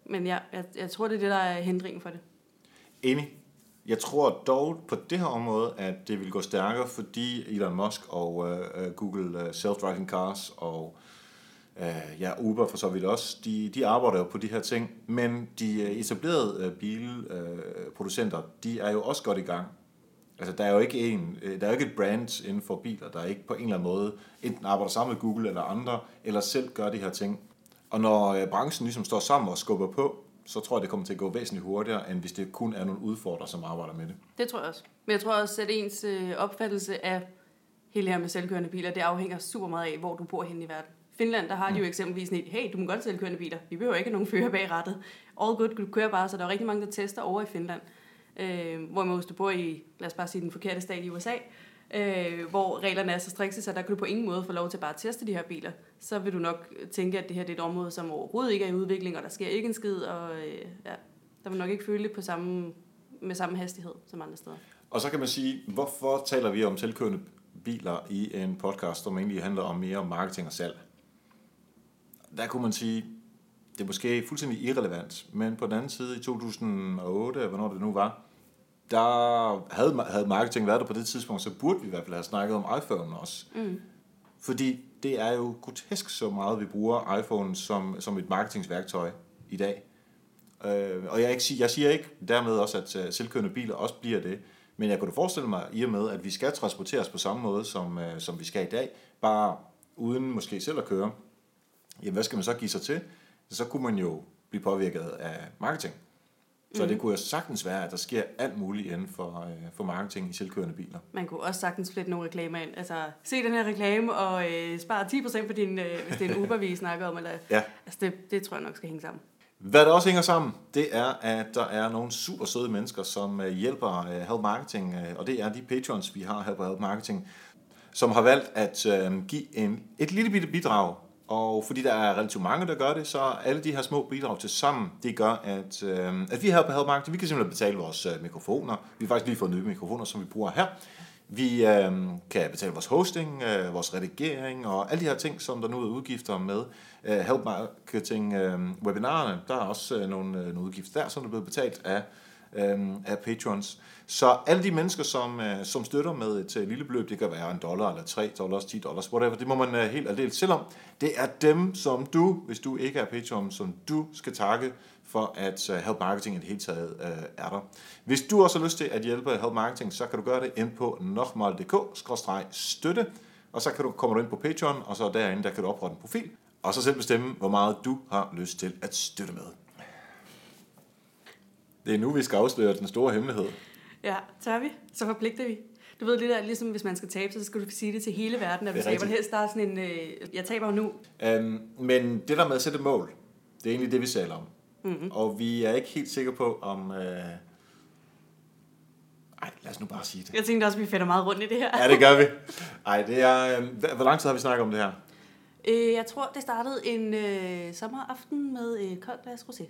[SPEAKER 2] men ja, jeg, jeg tror, det er det, der er hindringen for det.
[SPEAKER 1] Enig. Jeg tror dog på det her område, at det vil gå stærkere, fordi Elon Musk og uh, Google uh, Self-Driving Cars og øh, ja, Uber for så vidt også, de, de arbejder jo på de her ting, men de øh, etablerede øh, bilproducenter, øh, de er jo også godt i gang. Altså, der er jo ikke en, øh, der er jo ikke et brand inden for biler, der ikke på en eller anden måde enten arbejder sammen med Google eller andre, eller selv gør de her ting. Og når øh, branchen ligesom står sammen og skubber på, så tror jeg, det kommer til at gå væsentligt hurtigere, end hvis det kun er nogle udfordrere, som arbejder med det.
[SPEAKER 2] Det tror jeg også. Men jeg tror også, at ens øh, opfattelse af hele her med selvkørende biler, det afhænger super meget af, hvor du bor hen i verden. Finland, der har de jo eksempelvis sådan et, hey, du må godt sælge kørende biler. Vi behøver ikke nogen fører bag rattet. All good, du kører bare. Så der er rigtig mange, der tester over i Finland. Øh, hvor man, hvis du bor i, lad os bare sige, den forkerte stat i USA, øh, hvor reglerne er så strikse, så der kan du på ingen måde få lov til bare at teste de her biler. Så vil du nok tænke, at det her det er et område, som overhovedet ikke er i udvikling, og der sker ikke en skid, og øh, ja, der vil nok ikke føle det på samme, med samme hastighed som andre steder.
[SPEAKER 1] Og så kan man sige, hvorfor taler vi om selvkørende biler i en podcast, som egentlig handler om mere marketing og salg? Der kunne man sige, det er måske fuldstændig irrelevant, men på den anden side i 2008, hvornår det nu var, der havde, havde marketing været der på det tidspunkt, så burde vi i hvert fald have snakket om iPhone også. Mm. Fordi det er jo grotesk så meget, vi bruger iPhone som, som et marketingsværktøj i dag. Øh, og jeg, ikke, jeg siger ikke dermed også, at uh, selvkørende biler også bliver det, men jeg kunne da forestille mig i og med, at vi skal transporteres på samme måde, som, uh, som vi skal i dag, bare uden måske selv at køre jamen hvad skal man så give sig til? Så kunne man jo blive påvirket af marketing. Så mm. det kunne jo sagtens være, at der sker alt muligt inden for, øh, for marketing i selvkørende biler.
[SPEAKER 2] Man kunne også sagtens flette nogle reklamer ind. Altså, se den her reklame og øh, spare 10% på din, øh, hvis det er en Uber, vi snakker om. Eller, ja. Altså, det, det tror jeg nok skal hænge sammen.
[SPEAKER 1] Hvad der også hænger sammen, det er, at der er nogle super søde mennesker, som øh, hjælper øh, Help Marketing, øh, og det er de patrons, vi har her på Help Marketing, som har valgt at øh, give en, et lille bitte bidrag og fordi der er relativt mange, der gør det, så alle de her små bidrag til sammen, det gør, at, øh, at vi her på Help vi kan simpelthen betale vores øh, mikrofoner. Vi har faktisk lige fået nye mikrofoner, som vi bruger her. Vi øh, kan betale vores hosting, øh, vores redigering og alle de her ting, som der nu er udgifter med øh, Help Marketing øh, webinarerne. Der er også øh, nogle, øh, nogle udgifter der, som er blevet betalt af, øh, af patrons. Så alle de mennesker, som, øh, som støtter med et øh, lille beløb, det kan være en dollar, eller 3 dollars, 10 dollars, whatever, det må man øh, helt aldeles selv om. Det er dem, som du, hvis du ikke er patron, som du skal takke for at øh, Help Marketing i det hele taget øh, er der. Hvis du også har lyst til at hjælpe Help Marketing, så kan du gøre det ind på nokmal.dk-støtte, og så kan du komme ind på Patreon, og så derinde, der kan du oprette en profil, og så selv bestemme, hvor meget du har lyst til at støtte med. Det er nu, vi skal afsløre den store hemmelighed.
[SPEAKER 2] Ja, tør vi? Så forpligter vi. Du ved det der, ligesom hvis man skal tabe så skal du sige det til hele verden, at vi
[SPEAKER 1] er
[SPEAKER 2] taber helst, der er sådan en, øh, jeg taber nu.
[SPEAKER 1] Um, men det der med at sætte mål, det er egentlig det, vi taler om. Mm-hmm. Og vi er ikke helt sikre på, om... Uh... Ej, lad os nu bare sige det.
[SPEAKER 2] Jeg tænkte også, at vi finder meget rundt i det her.
[SPEAKER 1] Ja, det gør vi. Ej, det er... øh, Hvor lang tid har vi snakket om det her?
[SPEAKER 2] Øh, jeg tror, det startede en øh, sommeraften med et koldt glas rosé.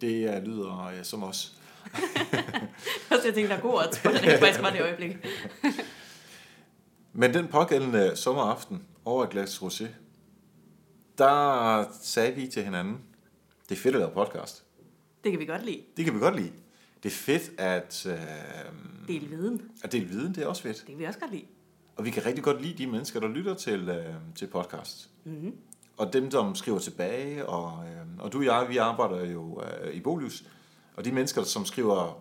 [SPEAKER 1] Det uh, lyder uh, som os.
[SPEAKER 2] Så jeg tænkte, der er god odds på, at det faktisk var det øjeblik.
[SPEAKER 1] Men den pågældende sommeraften over et glas rosé, der sagde vi til hinanden, det er fedt at lave podcast.
[SPEAKER 2] Det kan vi godt lide.
[SPEAKER 1] Det kan vi godt lide. Det er fedt at, øh,
[SPEAKER 2] Del viden.
[SPEAKER 1] at dele viden, det er også fedt.
[SPEAKER 2] Det kan vi også godt lide.
[SPEAKER 1] Og vi kan rigtig godt lide de mennesker, der lytter til, øh, til podcast.
[SPEAKER 2] Mm-hmm.
[SPEAKER 1] Og dem, som skriver tilbage, og, øh, og du og jeg, vi arbejder jo øh, i Bolius, og de mennesker, som skriver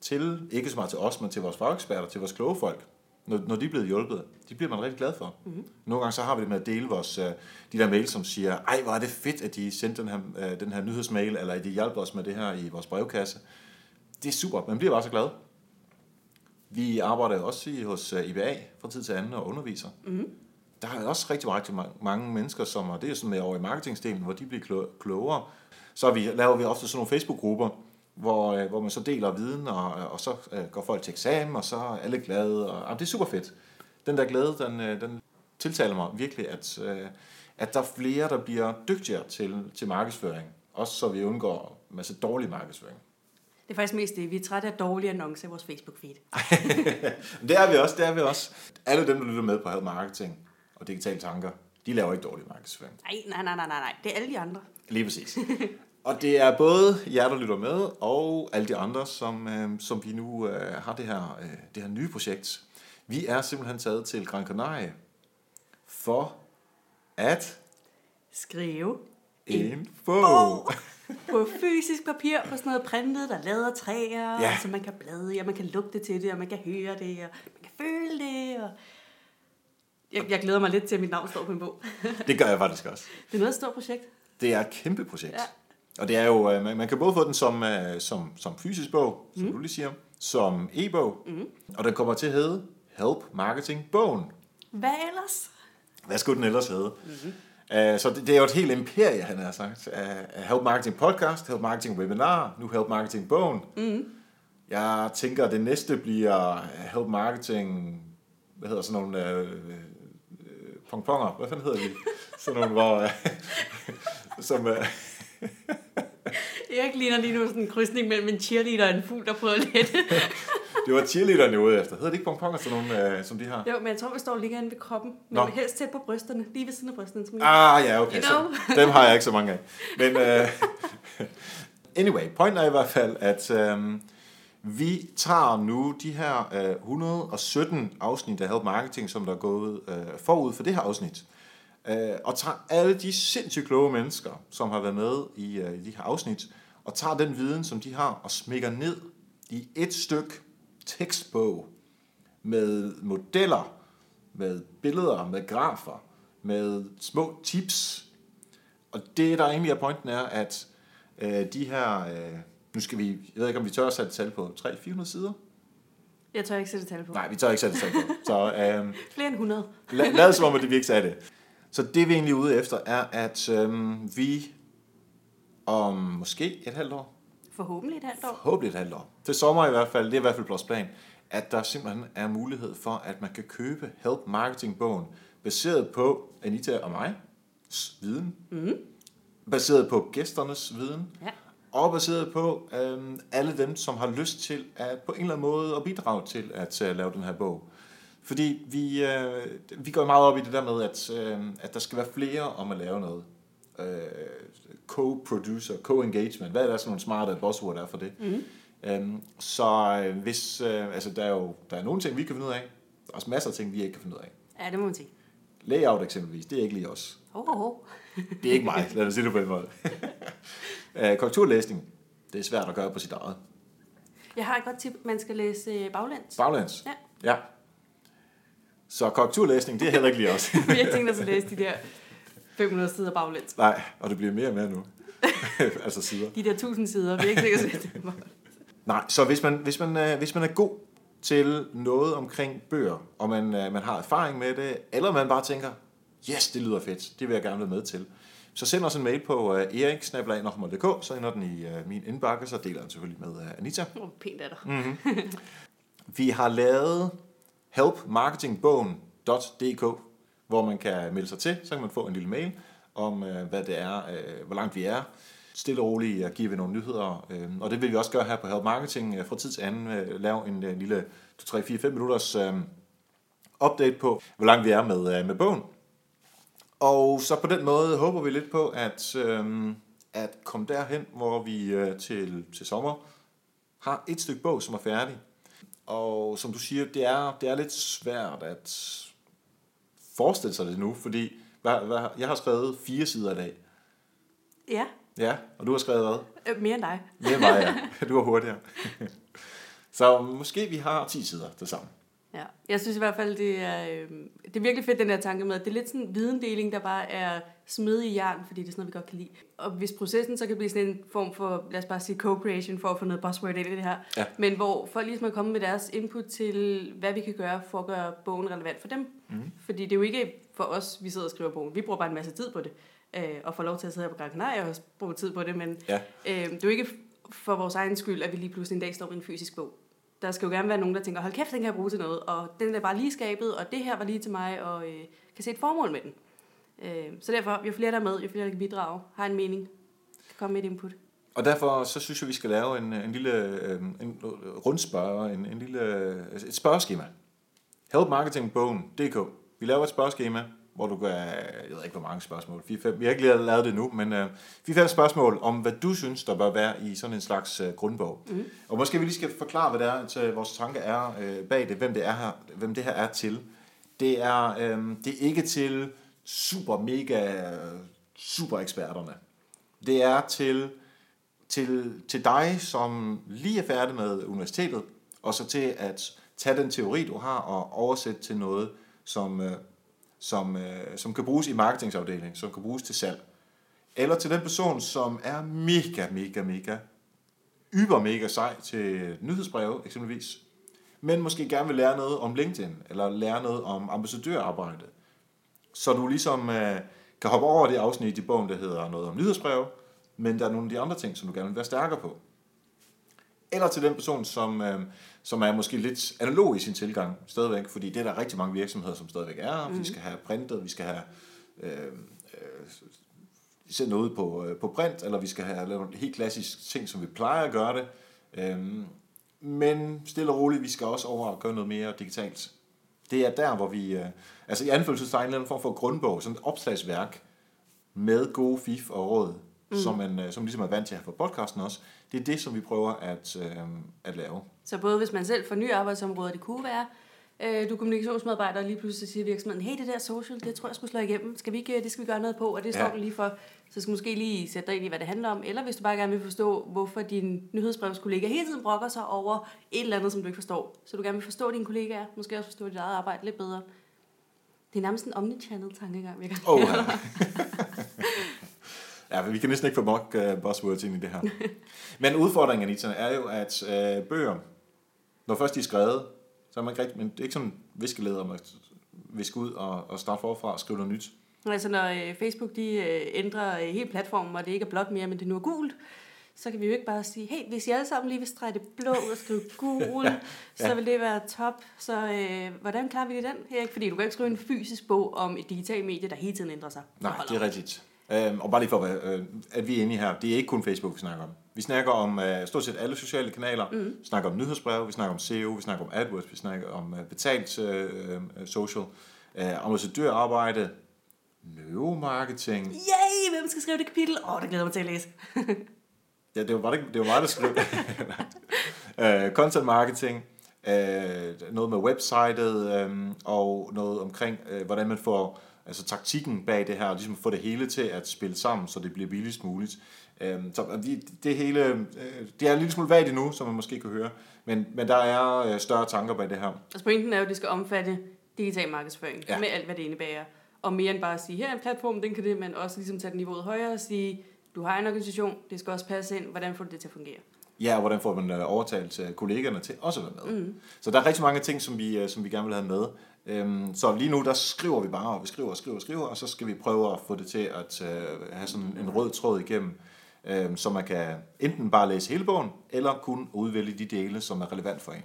[SPEAKER 1] til, ikke så meget til os, men til vores fageksperter, til vores kloge folk, når, når de er blevet hjulpet, de bliver man rigtig glad for. Mm-hmm. Nogle gange så har vi det med at dele vores, øh, de der mails, som siger, ej, hvor er det fedt, at de sendte den her, øh, den her nyhedsmail, eller at de hjælper os med det her i vores brevkasse. Det er super, man bliver bare så glad. Vi arbejder også i, hos øh, IBA fra tid til anden og underviser.
[SPEAKER 2] Mm-hmm.
[SPEAKER 1] Der er også rigtig, rigtig ma- mange mennesker, som, og det er sådan med over i marketingdelen, hvor de bliver klo- klogere. Så vi, laver vi ofte sådan nogle Facebook-grupper, hvor, øh, hvor man så deler viden, og, og så øh, går folk til eksamen, og så er alle glade. Og, og det er super fedt. Den der glæde, den, øh, den tiltaler mig virkelig, at, at der er flere, der bliver dygtigere til, til markedsføring. Også så vi undgår en masse dårlig markedsføring.
[SPEAKER 2] Det er faktisk mest det. Vi er trætte af dårlige annoncer i vores Facebook-feed.
[SPEAKER 1] det er vi også, det er vi også. Alle dem, der lytter med på Help Marketing og Digitale Tanker, de laver ikke dårlig markedsføring.
[SPEAKER 2] Nej, nej, nej, nej, nej. Det er alle de andre.
[SPEAKER 1] Lige præcis. Og det er både jer, der lytter med, og alle de andre, som, øh, som vi nu øh, har det her, øh, det her nye projekt. Vi er simpelthen taget til Gran Canaria for at
[SPEAKER 2] Skrive
[SPEAKER 1] en bog.
[SPEAKER 2] bog på fysisk papir, på sådan noget printet, der lader træer,
[SPEAKER 1] Ja.
[SPEAKER 2] så man kan blade i, og man kan lugte til det, og man kan høre det, og man kan føle det. Og... Jeg, jeg glæder mig lidt til, at mit navn står på en bog.
[SPEAKER 1] Det gør jeg faktisk også.
[SPEAKER 2] Det er noget stort projekt.
[SPEAKER 1] Det er et kæmpe projekt.
[SPEAKER 2] Ja.
[SPEAKER 1] Og det er jo, øh, man, man kan både få den som, øh, som, som fysisk bog, som mm. du lige siger, som e-bog, mm. og den kommer til at hedde Help Marketing Bogen.
[SPEAKER 2] Hvad ellers?
[SPEAKER 1] Hvad skulle den ellers hedde? Mm-hmm. Uh, så det, det er jo et helt imperie, han har sagt. Uh, Help Marketing Podcast, Help Marketing Webinar, nu Help Marketing Bogen.
[SPEAKER 2] Mm.
[SPEAKER 1] Jeg tænker, at det næste bliver Help Marketing, hvad hedder sådan nogle, øh, pongponger, hvad fanden hedder de? sådan nogle, hvor, øh, som, øh,
[SPEAKER 2] Erik ligner lige nu sådan en krydsning mellem en cheerleader og en fugl, der prøver at lette.
[SPEAKER 1] det var cheerleaderne jeg var ude efter. Hedder det ikke pongponger, sådan nogle, øh, som de har?
[SPEAKER 2] jo, men jeg tror, vi står lige inde ved kroppen. Men
[SPEAKER 1] Nå.
[SPEAKER 2] helst tæt på brysterne. Lige ved siden af brysterne. Som
[SPEAKER 1] Ah, ja, okay.
[SPEAKER 2] You
[SPEAKER 1] Så, dem har jeg ikke så mange af. Men uh, anyway, pointen er i hvert fald, at um, vi tager nu de her øh, 117 afsnit af Help Marketing, som der er gået øh, forud for det her afsnit, øh, og tager alle de sindssygt kloge mennesker, som har været med i, øh, i de her afsnit, og tager den viden, som de har, og smækker ned i et stykke tekstbog med modeller, med billeder, med grafer, med små tips. Og det, der egentlig er pointen, er, at øh, de her... Øh, nu skal vi... Jeg ved ikke, om vi tør at sætte tal på 300-400 sider?
[SPEAKER 2] Jeg tør ikke sætte tal på.
[SPEAKER 1] Nej, vi tør ikke sætte tal på. Så øh,
[SPEAKER 2] Flere end 100.
[SPEAKER 1] lad, lad som om, at det vi ikke sagde det. Så det, vi egentlig er ude efter, er, at øh, vi om måske et halvt år,
[SPEAKER 2] Forhåbentlig et halvt år.
[SPEAKER 1] Forhåbentlig et halvt år. Til sommer i hvert fald, det er i hvert fald vores plan, at der simpelthen er mulighed for, at man kan købe Help Marketing-bogen, baseret på Anita og mig viden,
[SPEAKER 2] Mm.
[SPEAKER 1] baseret på gæsternes viden,
[SPEAKER 2] Ja.
[SPEAKER 1] Og baseret på øhm, alle dem, som har lyst til at på en eller anden måde at bidrage til at uh, lave den her bog. Fordi vi, øh, vi går meget op i det der med, at, øh, at der skal være flere om at lave noget. Øh, co-producer, co-engagement, hvad er der sådan nogle smarte buzzword er for det?
[SPEAKER 2] Mm.
[SPEAKER 1] Øhm, så øh, hvis, øh, altså der er jo der er nogle ting, vi kan finde ud af. Der er også masser af ting, vi ikke kan finde ud af.
[SPEAKER 2] Ja, det må man sige.
[SPEAKER 1] Layout eksempelvis, det er ikke lige os.
[SPEAKER 2] Hov, hov.
[SPEAKER 1] Det er ikke mig, lad os sige det på den måde. Øh, Korrekturlæsning, det er svært at gøre på sit eget.
[SPEAKER 2] Jeg har et godt tip. Man skal læse øh, baglæns.
[SPEAKER 1] Baglæns?
[SPEAKER 2] Ja.
[SPEAKER 1] Ja. Så korrekturlæsning, det er heller ikke lige os.
[SPEAKER 2] Jeg har tænkt os at læse de der 500 sider baglæns.
[SPEAKER 1] Nej, og det bliver mere og mere nu. altså sider.
[SPEAKER 2] De der 1000 sider, vi er ikke sætte dem
[SPEAKER 1] Nej, så hvis man, hvis man, øh, hvis man er god til noget omkring bøger, og man, øh, man har erfaring med det, eller man bare tænker, yes, det lyder fedt, det vil jeg gerne være med til, så send os en mail på uh, erik så ender den i uh, min indbakke, så deler den selvfølgelig med uh, Anita.
[SPEAKER 2] Hvor pænt er der.
[SPEAKER 1] Mm. Vi har lavet helpmarketingbogen.dk, hvor man kan melde sig til, så kan man få en lille mail om, øh, hvad det er, øh, hvor langt vi er. Stille og roligt at give nogle nyheder, øh, og det vil vi også gøre her på Help Marketing øh, fra tid til anden, øh, lave en øh, lille 2-3-4-5 minutters øh, update på, hvor langt vi er med, øh, med bogen. Og så på den måde håber vi lidt på, at, øh, at komme derhen, hvor vi øh, til, til sommer har et stykke bog, som er færdig. Og som du siger, det er, det er lidt svært at forestille sig det nu, fordi hvad, hvad, jeg har skrevet fire sider i dag.
[SPEAKER 2] Ja,
[SPEAKER 1] Ja, og du har skrevet hvad?
[SPEAKER 2] øh, mere end dig.
[SPEAKER 1] Mere end mig, ja. Du er hurtigere. Så måske vi har 10 sider til sammen.
[SPEAKER 2] Ja, jeg synes i hvert fald, det er, øh, det er virkelig fedt, den der tanke med, at det er lidt sådan en videndeling, der bare er smed i jern, fordi det er sådan noget, vi godt kan lide. Og hvis processen så kan blive sådan en form for, lad os bare sige, co-creation, for at få noget buzzword ind i det her,
[SPEAKER 1] Ja.
[SPEAKER 2] men hvor folk ligesom er kommet med deres input til, hvad vi kan gøre for at gøre bogen relevant for dem.
[SPEAKER 1] Mhm.
[SPEAKER 2] Fordi det er jo ikke for os, vi sidder og skriver bogen. Vi bruger bare en masse tid på det, øh, og får lov til at sidde her på Gran Canaria og bruge tid på det, men
[SPEAKER 1] Ja.
[SPEAKER 2] øh, det er jo ikke for vores egen skyld, at vi lige pludselig en dag står med en fysisk bog. Der skal jo gerne være nogen, der tænker, hold kæft, den kan jeg bruge til noget, og den er bare lige skabet, og det her var lige til mig, og øh, kan se et formål med den. Øh, så derfor, jo flere der er med, jo flere der kan bidrage, har en mening, kan komme med et input.
[SPEAKER 1] Og derfor så synes jeg, vi skal lave en, en lille øh, en øh, rundspørger, en, en lille, øh, et spørgeskema. Helpmarketingbogen.dk Vi laver et spørgeskema, hvor du kan, jeg ved ikke, hvor mange spørgsmål, 4-5, vi har ikke lige lavet det nu, men øh, 4-5 spørgsmål om, hvad du synes, der bør være i sådan en slags øh, grundbog. Mm. Og måske vi lige skal forklare, hvad det er, til vores tanke er øh, bag det, hvem det er her, hvem det her er til. Det er, øh, det er ikke til super, mega, super eksperterne. Det er til til, til dig, som lige er færdig med universitetet, og så til at tage den teori, du har, og oversætte til noget, som, øh, som, øh, som kan bruges i marketingsafdelingen, som kan bruges til salg. Eller til den person, som er mega, mega, mega, yber mega sej til nyhedsbreve eksempelvis, men måske gerne vil lære noget om LinkedIn, eller lære noget om ambassadørarbejde. Så du ligesom øh, kan hoppe over det afsnit i bogen, der hedder noget om nyhedsbreve, men der er nogle af de andre ting, som du gerne vil være stærkere på. Eller til den person, som, øh, som er måske lidt analog i sin tilgang stadigvæk, fordi det er der rigtig mange virksomheder, som stadigvæk er. Mm. Vi skal have printet, vi skal have øh, øh, sendt noget på, øh, på print, eller vi skal have lavet nogle helt klassiske ting, som vi plejer at gøre det. Øh, men stille og roligt, vi skal også over at gøre noget mere digitalt. Det er der, hvor vi, øh, altså i anfølgelsestegn, en form for grundbog, sådan et opslagsværk med gode fif og råd, mm. som, man, øh, som ligesom er vant til at have på podcasten også. Det er det, som vi prøver at, øh, at lave.
[SPEAKER 2] Så både hvis man selv får nye arbejdsområder, det kunne være, øh, du er kommunikationsmedarbejder, og lige pludselig siger virksomheden, hey, det der social, det tror jeg skulle slå igennem. Skal vi ikke, det skal vi gøre noget på, og det står
[SPEAKER 1] Ja.
[SPEAKER 2] du lige for. Så skal du måske lige sætte dig ind i, hvad det handler om. Eller hvis du bare gerne vil forstå, hvorfor din nyhedsbrevskollega hele tiden brokker sig over et eller andet, som du ikke forstår. Så du gerne vil forstå dine kollegaer, måske også forstå dit eget arbejde lidt bedre. Det er nærmest en omnichannel tankegang, vi kan
[SPEAKER 1] Oh, ja. ja, vi kan næsten ikke få nok uh, buzzwords ind i det her. Men udfordringen, Anita, er jo, at uh, bøger, når først de er skrevet, så er man ikke rigtig, men det er ikke sådan viskeleder, man viske ud og, og starte forfra og skrive noget nyt.
[SPEAKER 2] Altså når øh, Facebook de øh, ændrer øh, hele platformen, og det ikke er blåt mere, men det nu er gult, så kan vi jo ikke bare sige, hey, hvis I alle sammen lige vil strege det blå ud og skrive gul, ja, så vil det være top. Så øh, hvordan klarer vi det den? Erik? Fordi du kan ikke skrive en fysisk bog om et digitalt medie, der hele tiden ændrer sig.
[SPEAKER 1] Nej, det er rigtigt. Øhm, og bare lige for at, øh, at vi er inde i her, det er ikke kun Facebook, vi snakker om. Vi snakker om øh, stort set alle sociale kanaler. Mm. Vi snakker om nyhedsbreve, vi snakker om SEO, vi snakker om AdWords, vi snakker om øh, betalt øh, øh, social, øh, ambassadørarbejde, neuromarketing.
[SPEAKER 2] Yay, hvem skal skrive det kapitel? Åh, oh, det glæder mig til at læse.
[SPEAKER 1] Ja, det var, bare det, det var mig, der skrev øh, content marketing, øh, noget med websitet, øh, og noget omkring, øh, hvordan man får altså taktikken bag det her, og ligesom få det hele til at spille sammen, så det bliver billigst muligt. Øh, så vi, det hele, øh, det er en lille smule vagt endnu, som man måske kan høre, men, men der er øh, større tanker bag det her.
[SPEAKER 2] Altså pointen er jo, at det skal omfatte digital markedsføring,
[SPEAKER 1] Ja.
[SPEAKER 2] med alt, hvad det indebærer. Og mere end bare at sige, her er en platform, den kan det, men også ligesom tage niveauet højere og sige, du har en organisation, det skal også passe ind, hvordan får du det til at fungere?
[SPEAKER 1] Ja, og hvordan får man øh, overtalt kollegerne til også at være med. Mm. Så der er rigtig mange ting, som vi, som vi gerne vil have med. Øhm, så lige nu, der skriver vi bare, og vi skriver og skriver og skriver, og så skal vi prøve at få det til at øh, have sådan en rød tråd igennem, øh, så man kan enten bare læse hele bogen, eller kun udvælge de dele, som er relevant for en.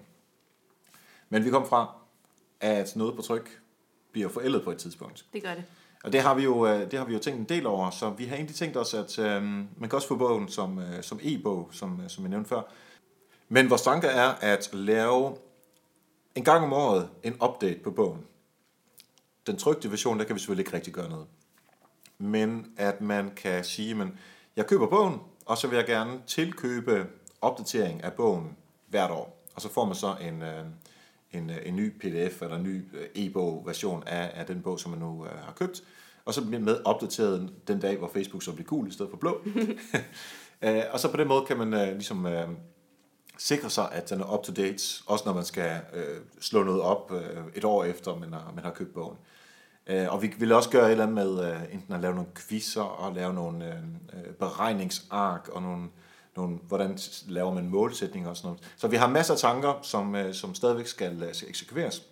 [SPEAKER 1] Men vi kom fra, at noget på tryk bliver forældet på et tidspunkt.
[SPEAKER 2] Det gør det.
[SPEAKER 1] Og det har vi jo, øh, det har vi jo tænkt en del over, så vi har egentlig tænkt os, at øh, man kan også få bogen som, øh, som e-bog, som, øh, som jeg nævnte før. Men vores tanke er at lave en gang om året en update på bogen. Den trygte version, der kan vi selvfølgelig ikke rigtig gøre noget. Men at man kan sige, men jeg køber bogen, og så vil jeg gerne tilkøbe opdatering af bogen hvert år. Og så får man så en, øh, en, øh, en ny pdf eller en ny øh, e-bog version af, af den bog, som man nu har købt. Og så bliver med opdateret den dag, hvor Facebook så bliver gul i stedet for blå. og så på den måde kan man ligesom sikre sig, at den er up to date, også når man skal øh, slå noget op øh, et år efter, man har, man har købt bogen. Øh, og vi vil også gøre et eller andet med øh, enten at lave nogle quizzer og lave nogle øh, øh beregningsark og nogle, nogle, hvordan laver man målsætninger og sådan noget. Så vi har masser af tanker, som, øh, som stadigvæk skal øh, eksekveres.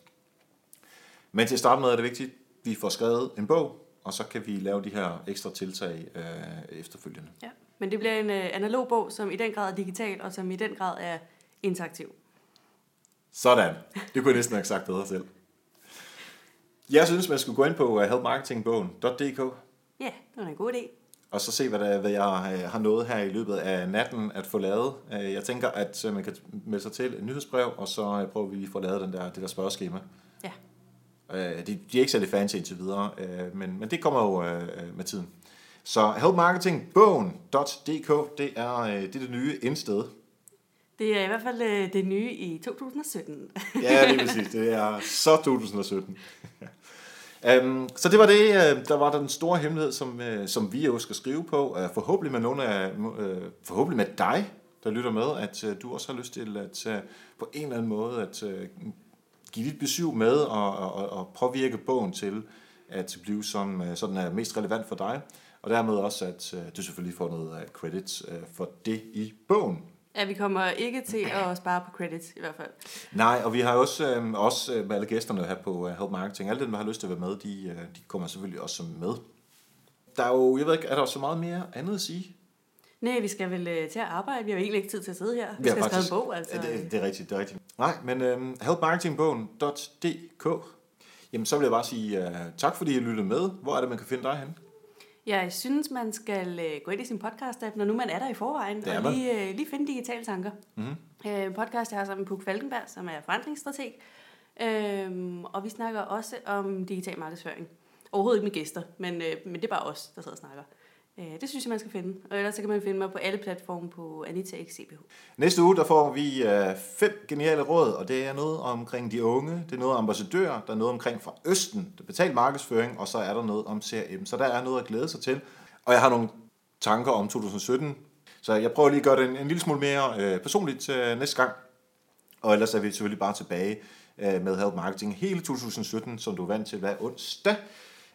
[SPEAKER 1] Men til at starte med er det vigtigt, at vi får skrevet en bog, og så kan vi lave de her ekstra tiltag øh, efterfølgende.
[SPEAKER 2] Ja. Men det bliver en øh, analog bog, som i den grad er digital, og som i den grad er interaktiv.
[SPEAKER 1] Sådan. Det kunne jeg næsten have sagt bedre selv. Jeg synes, man skulle gå ind på uh, helpmarketingbogen.dk
[SPEAKER 2] Ja, det var en god idé.
[SPEAKER 1] og så se, hvad, der, hvad jeg øh, har nået her i løbet af natten at få lavet. Øh, Jeg tænker, at øh, man kan melde sig til et nyhedsbrev, og så øh, prøver vi at få lavet den der, det der spørgeskema.
[SPEAKER 2] Ja.
[SPEAKER 1] Øh, De, de er ikke særlig fancy indtil videre, øh, men, men det kommer jo øh, med tiden. Så helpmarketingbogen.dk, det er, øh, det er det nye indsted.
[SPEAKER 2] Det er i hvert fald øh, det nye i 2017.
[SPEAKER 1] Ja, lige præcis. Det er så 2017. um, så det var det, øh, der var den store hemmelighed, som, som vi jo skal skrive på. Uh, forhåbentlig med nogle af, forhåbentlig med dig, der lytter med, at du også har lyst til at på en eller anden måde at give dit besøg med og, og, og påvirke bogen til at blive som, sådan er mest relevant for dig. Og dermed også, at uh, du selvfølgelig får noget uh, credit uh, for det i bogen.
[SPEAKER 2] Ja, vi kommer ikke til at spare på credits i hvert fald.
[SPEAKER 1] Nej, og vi har også, øh, også øh, med alle gæsterne her på øh, Help Marketing, alle dem, der har lyst til at være med, de, øh, de kommer selvfølgelig også med. Der er jo, jeg ved ikke, er der så meget mere andet at sige?
[SPEAKER 2] Nej, vi skal vel øh, til at arbejde. Vi har jo egentlig ikke tid til at sidde her. Vi
[SPEAKER 1] Ja,
[SPEAKER 2] skal
[SPEAKER 1] faktisk.
[SPEAKER 2] en bog, altså.
[SPEAKER 1] Ja, det, det er rigtigt, det er rigtigt. Nej, men øh, helpmarketingbogen.dk Jamen, så vil jeg bare sige uh, tak, fordi I lyttede med. Hvor er det, man kan finde dig hen?
[SPEAKER 2] Jeg synes, man skal øh, gå ind i sin podcast-app, når nu man er der i forvejen, og
[SPEAKER 1] man.
[SPEAKER 2] lige, øh, lige finde digitale tanker. Øh, en podcast, jeg har sammen med Puk Falkenberg, som er forandringsstrateg. Øhm, og vi snakker også om digital markedsføring. Overhovedet ikke med gæster, men, øh, men det er bare os, der sidder og snakker. Øh, det synes jeg, man skal finde. Og ellers så kan man finde mig på alle platforme på Anita X
[SPEAKER 1] Næste uge, der får vi øh, fem geniale råd, og det er noget omkring de unge, det er noget om ambassadører, der er noget omkring fra Østen, det er betalt markedsføring, og så er der noget om CRM. Så der er noget at glæde sig til. Og jeg har nogle tanker om 2017, så jeg prøver lige at gøre det en, en lille smule mere øh, personligt øh, næste gang. Og ellers er vi selvfølgelig bare tilbage øh, med Help Marketing hele 2017, som du er vant til hver onsdag.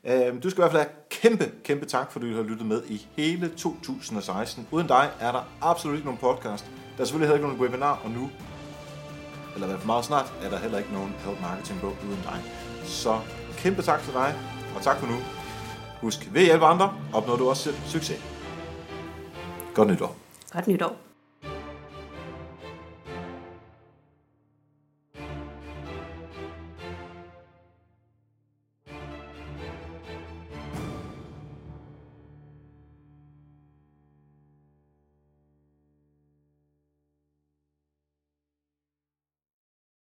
[SPEAKER 1] Øhm, du skal i hvert fald have kæmpe, kæmpe tak, fordi du har lyttet med i hele 2016. Uden dig er der absolut ikke nogen podcast. Der er selvfølgelig heller ikke nogen webinar, og nu, eller i hvert fald meget snart, er der heller ikke nogen Help Marketing bog uden dig. Så kæmpe tak til dig, og tak for nu. Husk, ved at hjælpe andre, opnår du også selv succes. Godt nytår.
[SPEAKER 2] Godt nytår.